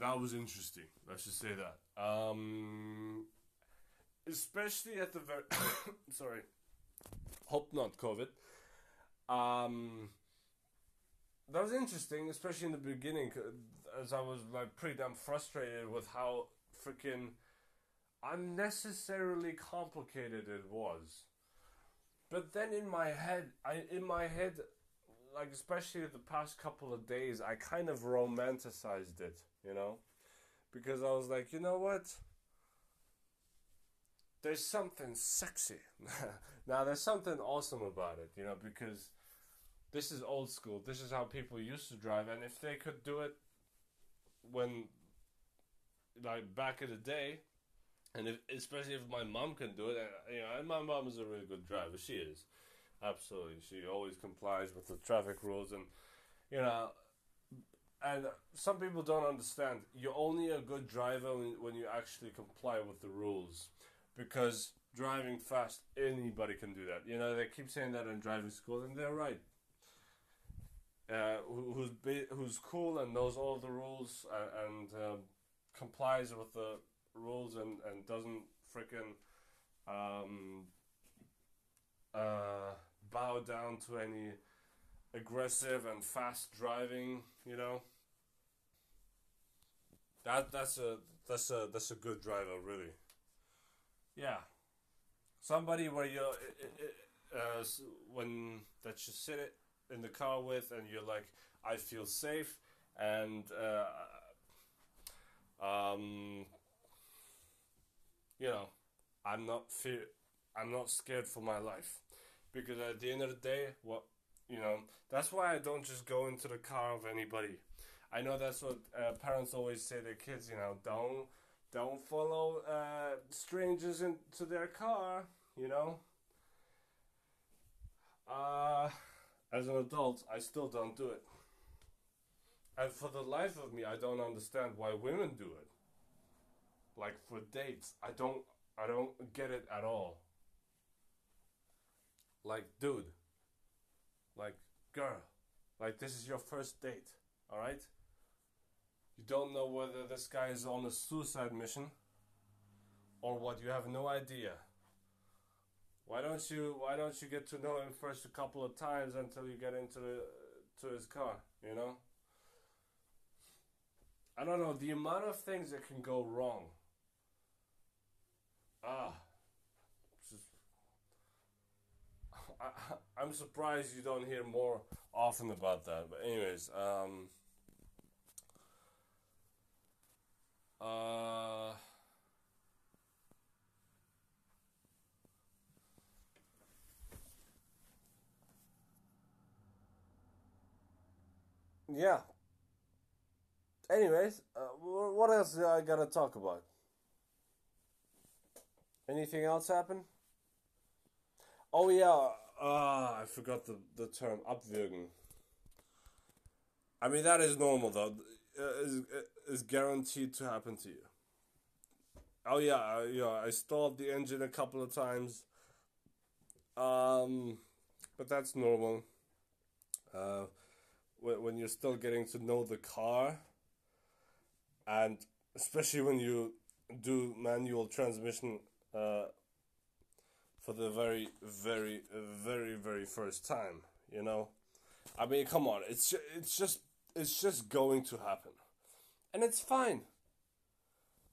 that was interesting. Let's just say that. Um, especially at the very sorry, hope not COVID. Um, that was interesting, especially in the beginning, as I was like pretty damn frustrated with how freaking unnecessarily complicated it was. But then in my head, I in my head, like especially the past couple of days, I kind of romanticized it, you know, because I was like, you know what? There's something sexy. now there's something awesome about it, you know, because this is old school. This is how people used to drive, and if they could do it when, like back in the day, and if, especially if my mom can do it, and, you know, and my mom is a really good driver. She is, absolutely. She always complies with the traffic rules, and you know, and some people don't understand. You're only a good driver when, you actually comply with the rules, because driving fast, anybody can do that. You know, they keep saying that in driving school, and they're right. Uh, who, who's be, who's cool and knows all the rules and, and um, complies with the rules and, and doesn't freaking um, uh, bow down to any aggressive and fast driving, you know. That that's a that's a that's a good driver, really. Yeah, somebody where you uh, when that you sit it in the car with, and you're like, I feel safe, and uh, um, you know, I'm not fear, I'm not scared for my life, because at the end of the day, what you know, that's why I don't just go into the car of anybody. I know that's what uh, parents always say to their kids. You know, don't don't follow uh, strangers into their car. You know. Uh, as an adult, I still don't do it. And for the life of me, I don't understand why women do it. Like for dates, I don't I don't get it at all. Like dude, like girl, like this is your first date, all right? You don't know whether this guy is on a suicide mission or what, you have no idea. Why don't you Why don't you get to know him first a couple of times until you get into the to his car? You know. I don't know the amount of things that can go wrong. Ah, just, I, I'm surprised you don't hear more often about that. But anyways, um, uh. Yeah. Anyways, uh, what else I gotta talk about? Anything else happen? Oh yeah, uh, I forgot the, the term abwürgen. I mean that is normal though. Uh, is is guaranteed to happen to you. Oh yeah, uh, yeah. I stalled the engine a couple of times. Um, but that's normal. Uh, when you're still getting to know the car and especially when you do manual transmission uh, for the very very very very first time you know I mean, come on, it's ju- it's just it's just going to happen, and it's fine.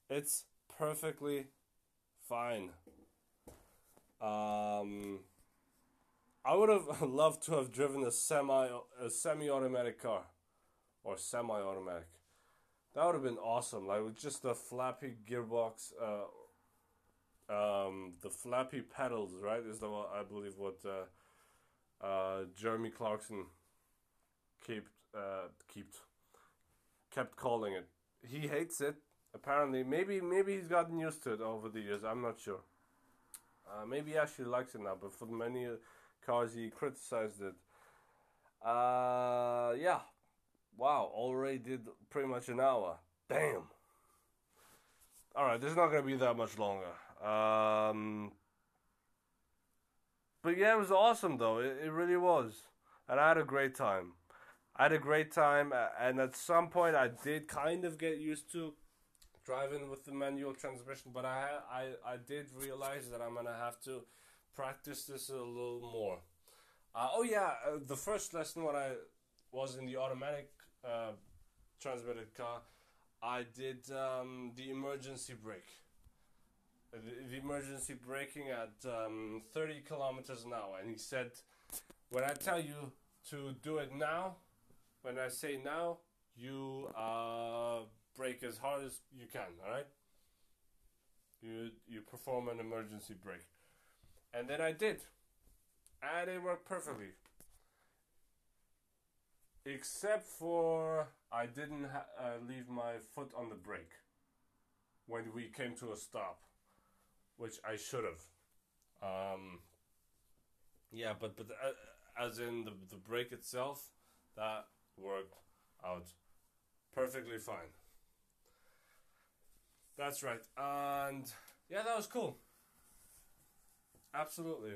It's perfectly fine. Um, I would have loved to have driven a semi a semi-automatic car, or semi-automatic. That would have been awesome. Like with just a flappy gearbox, uh, um, the flappy pedals, right? Is the I believe what uh, uh, Jeremy Clarkson kept uh, kept kept calling it. He hates it. Apparently, maybe maybe he's gotten used to it over the years. I'm not sure. Uh, maybe he actually likes it now, but for many cars he criticized it. Uh, yeah. Wow, already did pretty much an hour. Damn. Alright, this is not to be that much longer. Um, but yeah, it was awesome though. It, it really was. And I had a great time. I had a great time, and at some point I did kind of get used to driving with the manual transmission, but I I I did realize that I'm gonna have to practice this a little more. Uh, oh yeah, uh, the first lesson when I was in the automatic uh, transmitted car, I did um, the emergency brake. The, emergency braking at um, 30 kilometers an hour, and he said, "When I tell you to do it now, when I say now, you uh, brake as hard as you can. All right. You you perform an emergency brake, and then I did, and it worked perfectly. Except for I didn't ha- uh, leave my foot on the brake when we came to a stop, which I should have. Um, yeah, but but uh, as in the the brake itself, that worked out perfectly fine. That's right. And yeah, that was cool. Absolutely.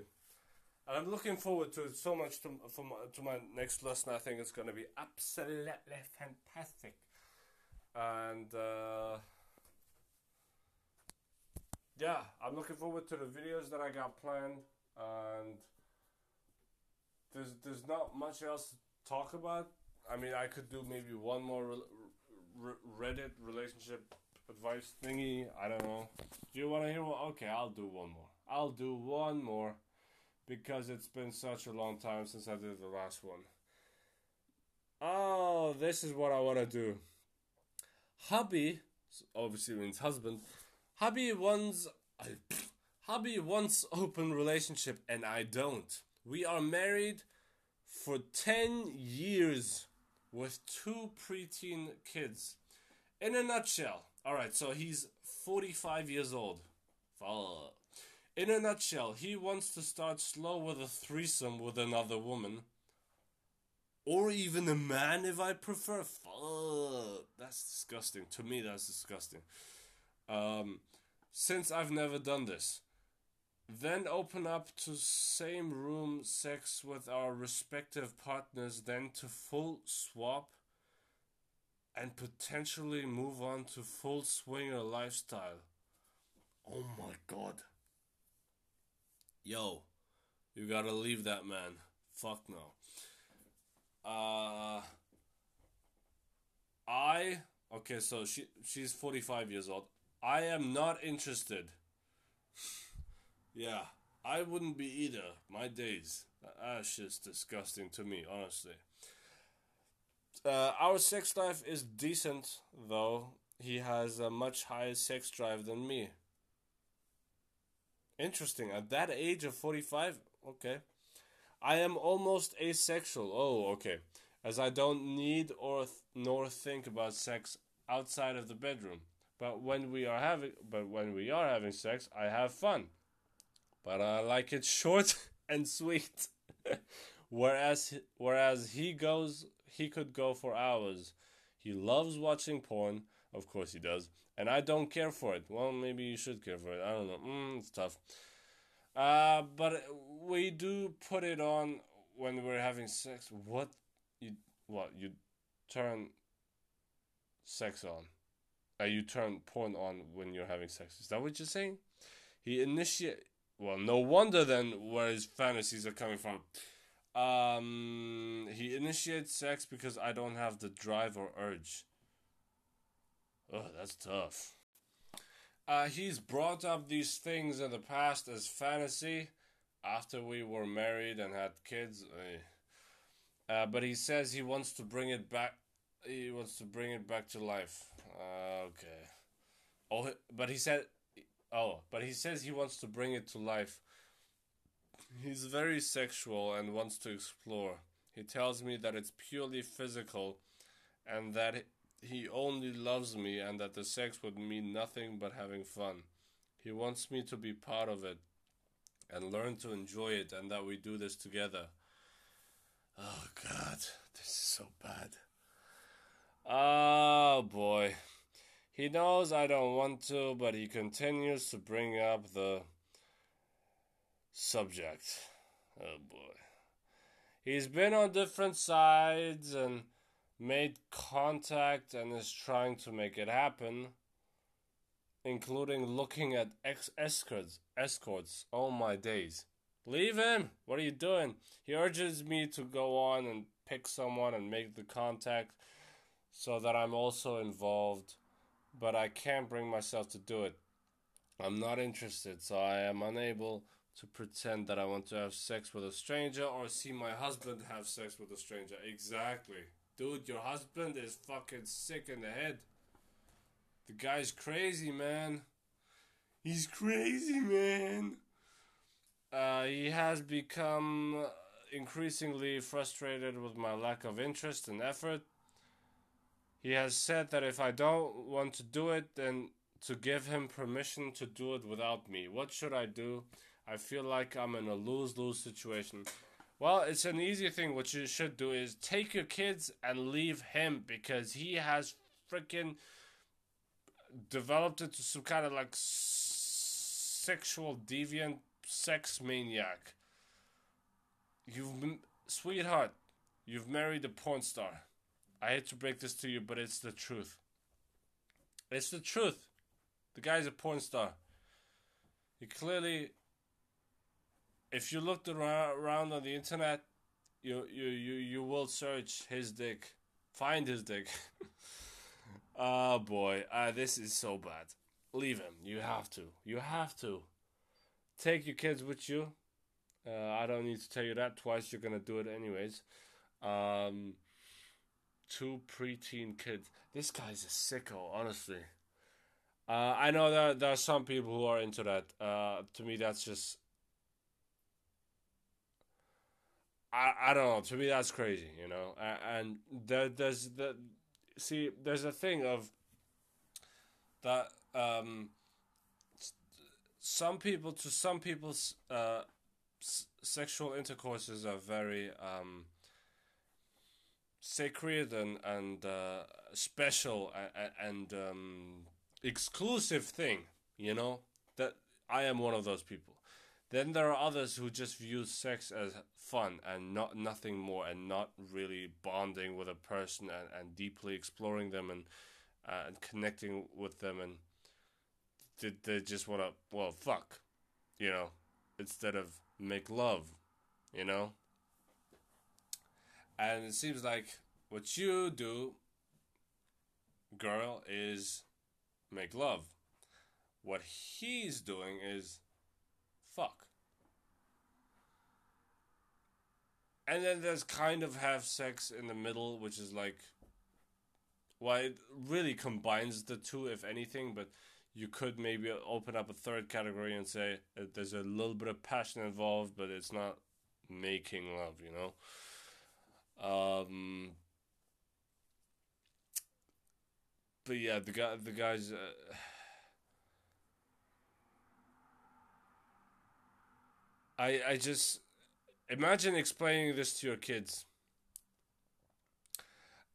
And I'm looking forward to it so much to, my, to my next lesson. I think it's going to be absolutely fantastic. And uh, yeah, I'm looking forward to the videos that I got planned. And there's there's not much else to talk about. I mean, I could do maybe one more re- Reddit relationship advice thingy. I don't know. Do you want to hear one? Okay, I'll do one more. I'll do one more because it's been such a long time since I did the last one. Oh, this is what I want to do. Hubby, obviously means husband. Hubby wants, hubby wants open relationship, and I don't. We are married for ten years with two preteen kids. In a nutshell, alright, so he's 45 years old. In a nutshell, he wants to start slow with a threesome with another woman. Or even a man if I prefer. Fuck. That's disgusting. To me, that's disgusting. Um, since I've never done this. Then open up to same room sex with our respective partners, then to full swap and potentially move on to full swinger lifestyle. Oh my god. Yo, you gotta leave that man. Fuck no. Uh I okay, so she she's 45 years old. I am not interested. yeah, I wouldn't be either. My days. That's just disgusting to me, honestly. Uh, our sex life is decent, though. He has a much higher sex drive than me. Interesting. At that age of 45, okay. I am almost asexual. Oh, okay. As I don't need or th- nor think about sex outside of the bedroom. But when we are having but when we are having sex, I have fun. But I like it short and sweet. whereas whereas he goes he could go for hours. He loves watching porn, of course he does, and I don't care for it. Well, maybe you should care for it. I don't know. Mm, it's tough. Uh, but we do put it on when we're having sex. What you what you turn sex on? Uh, you turn porn on when you're having sex. Is that what you're saying? He initiate. Well, no wonder then where his fantasies are coming from. Um, he initiates sex because I don't have the drive or urge. Oh, that's tough. Uh, he's brought up these things in the past as fantasy after we were married and had kids. Uh, but he says he wants to bring it back. He wants to bring it back to life. Uh, okay. Oh, but he said, oh, but he says he wants to bring it to life. He's very sexual and wants to explore. He tells me that it's purely physical, and that he only loves me, and that the sex would mean nothing but having fun. He wants me to be part of it and learn to enjoy it, and that we do this together. Oh, God, this is so bad. Oh, boy. He knows I don't want to, but he continues to bring up the subject. Oh, boy. He's been on different sides and made contact and is trying to make it happen, including looking at ex- escorts. Escorts. Oh my days. Leave him! What are you doing? He urges me to go on and pick someone and make the contact so that I'm also involved, but I can't bring myself to do it. I'm not interested, so I am unable to pretend that I want to have sex with a stranger or see my husband have sex with a stranger. Exactly. Dude, your husband is fucking sick in the head. The guy's crazy, man. He's crazy, man. Uh, he has become increasingly frustrated with my lack of interest and effort. He has said that if I don't want to do it, then to give him permission to do it without me. What should I do? I feel like I'm in a lose lose situation. Well, it's an easy thing. What you should do is take your kids and leave him because he has freaking developed into some kind of like sexual deviant sex maniac. You've, sweetheart, you've married a porn star. I hate to break this to you, but it's the truth. It's the truth. The guy's a porn star. He clearly if you looked around on the internet, you you you you will search his dick, find his dick. oh boy, uh, this is so bad. Leave him. You have to. You have to. Take your kids with you. Uh, I don't need to tell you that twice. You're gonna do it anyways. Um, two preteen kids. This guy's a sicko, honestly. Uh, I know that there are some people who are into that. Uh, to me, that's just I, I don't know. To me, that's crazy, you know. And there, there's the see, there's a thing of that. Um, some people, to some people's uh, s- sexual intercourses are very um, sacred and and uh, special and, and um, exclusive thing. You know that I am one of those people. Then there are others who just view sex as fun and not nothing more, and not really bonding with a person and, and deeply exploring them and uh, and connecting with them, and they, they just want to well fuck, you know, instead of make love, you know. And it seems like what you do, girl, is make love. What he's doing is fuck. And then there's kind of have sex in the middle, which is like, well, it really combines the two, if anything, but you could maybe open up a third category and say uh, there's a little bit of passion involved, but it's not making love, you know? Um, but yeah, the guy, the guys. Uh, I I just imagine explaining this to your kids.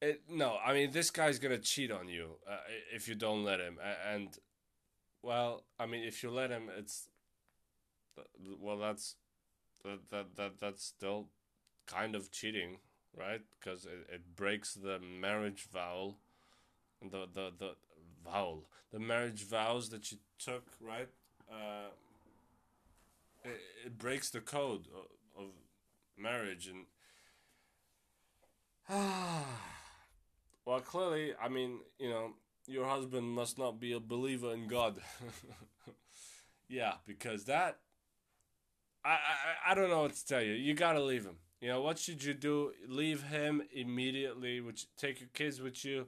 It, no, I mean this guy's gonna cheat on you uh, if you don't let him, and well, I mean if you let him, it's well that's that that, that that's still kind of cheating, right? Because it, it breaks the marriage vow, the the the vow, the marriage vows that you took, right? Uh, it, it breaks the code of, of marriage and well clearly i mean you know your husband must not be a believer in god yeah because that I, I i don't know what to tell you you gotta leave him you know what should you do leave him immediately which take your kids with you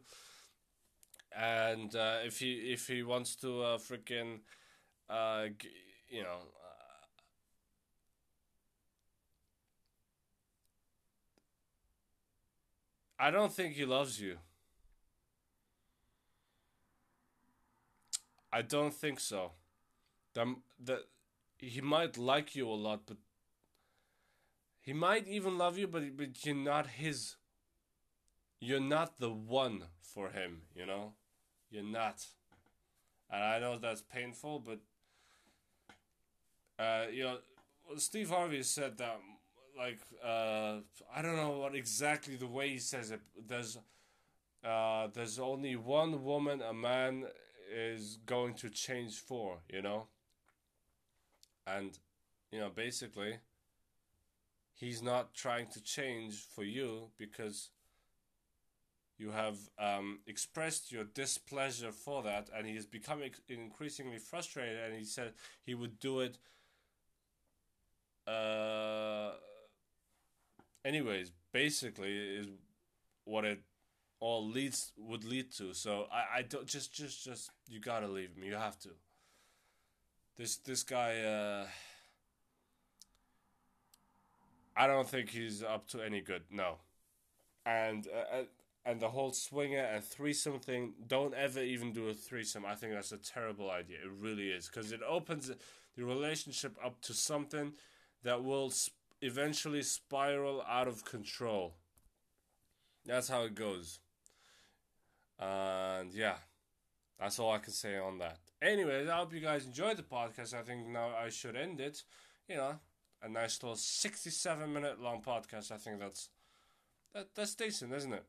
and uh, if he if he wants to uh, freaking uh, g- you know I don't think he loves you. I don't think so. The, the, he might like you a lot, but he might even love you, but, but you're not his. You're not the one for him, you know? You're not. And I know that's painful, but, uh, you know, Steve Harvey said that like uh, I don't know what exactly the way he says it. There's uh, there's only one woman a man is going to change for, you know. And you know, basically, he's not trying to change for you because you have um, expressed your displeasure for that, and he is becoming increasingly frustrated. And he said he would do it. Uh, anyways, basically is what it all leads would lead to. So I, I don't just just just you gotta leave me. You have to. This this guy. Uh, I don't think he's up to any good. No, and uh, and the whole swinger and threesome thing. Don't ever even do a threesome. I think that's a terrible idea. It really is because it opens the relationship up to something that will. Sp- eventually spiral out of control. That's how it goes. And yeah, that's all I can say on that. Anyways, I hope you guys enjoyed the podcast. I think now I should end it. You know, a nice little 67 minute long podcast. I think that's that, that's decent, isn't it?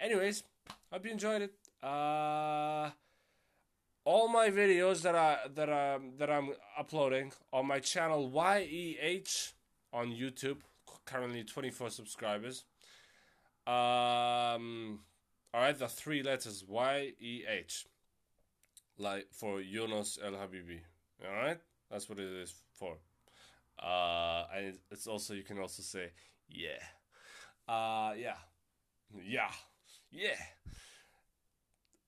Anyways, hope you enjoyed it. Uh, all my videos that I that I that I'm uploading on my channel YEH on YouTube. Currently 24 subscribers. Um, all right, the three letters Y E H, like for Yunus El Habibi. All right, that's what it is for. Uh, and it's also you can also say yeah, uh, yeah, yeah, yeah.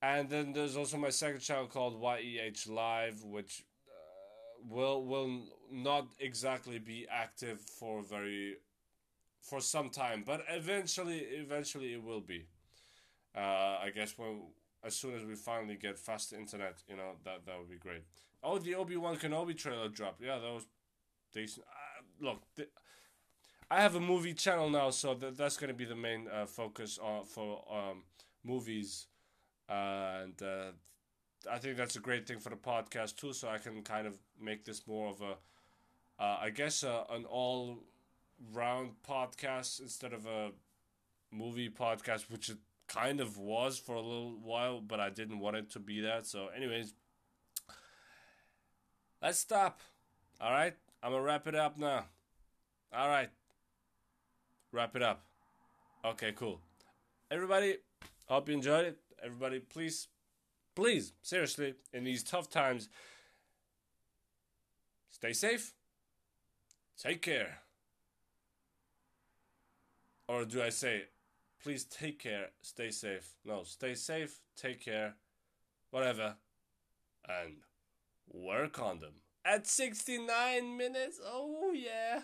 And then there's also my second channel called YEH Live, which will will not exactly be active for very for some time, but eventually eventually it will be. Uh, I guess when as soon as we finally get fast internet, you know that that would be great. Oh, the Obi Wan Kenobi trailer dropped. Yeah, that was Uh, look, I have a movie channel now, so that that's going to be the main uh, focus on for um, movies, and uh, I think that's a great thing for the podcast too. So I can kind of make this more of a, uh, I guess, uh, an all round podcast instead of a movie podcast, which it kind of was for a little while, but I didn't want it to be that. So, anyways, let's stop. All right, I'm gonna wrap it up now. All right, wrap it up. Okay, cool. Everybody, hope you enjoyed it. Everybody, please please, seriously, in these tough times, stay safe, take care. Or do I say, please take care, stay safe? No, stay safe, take care, whatever, and wear a condom. At 69 minutes, oh yeah.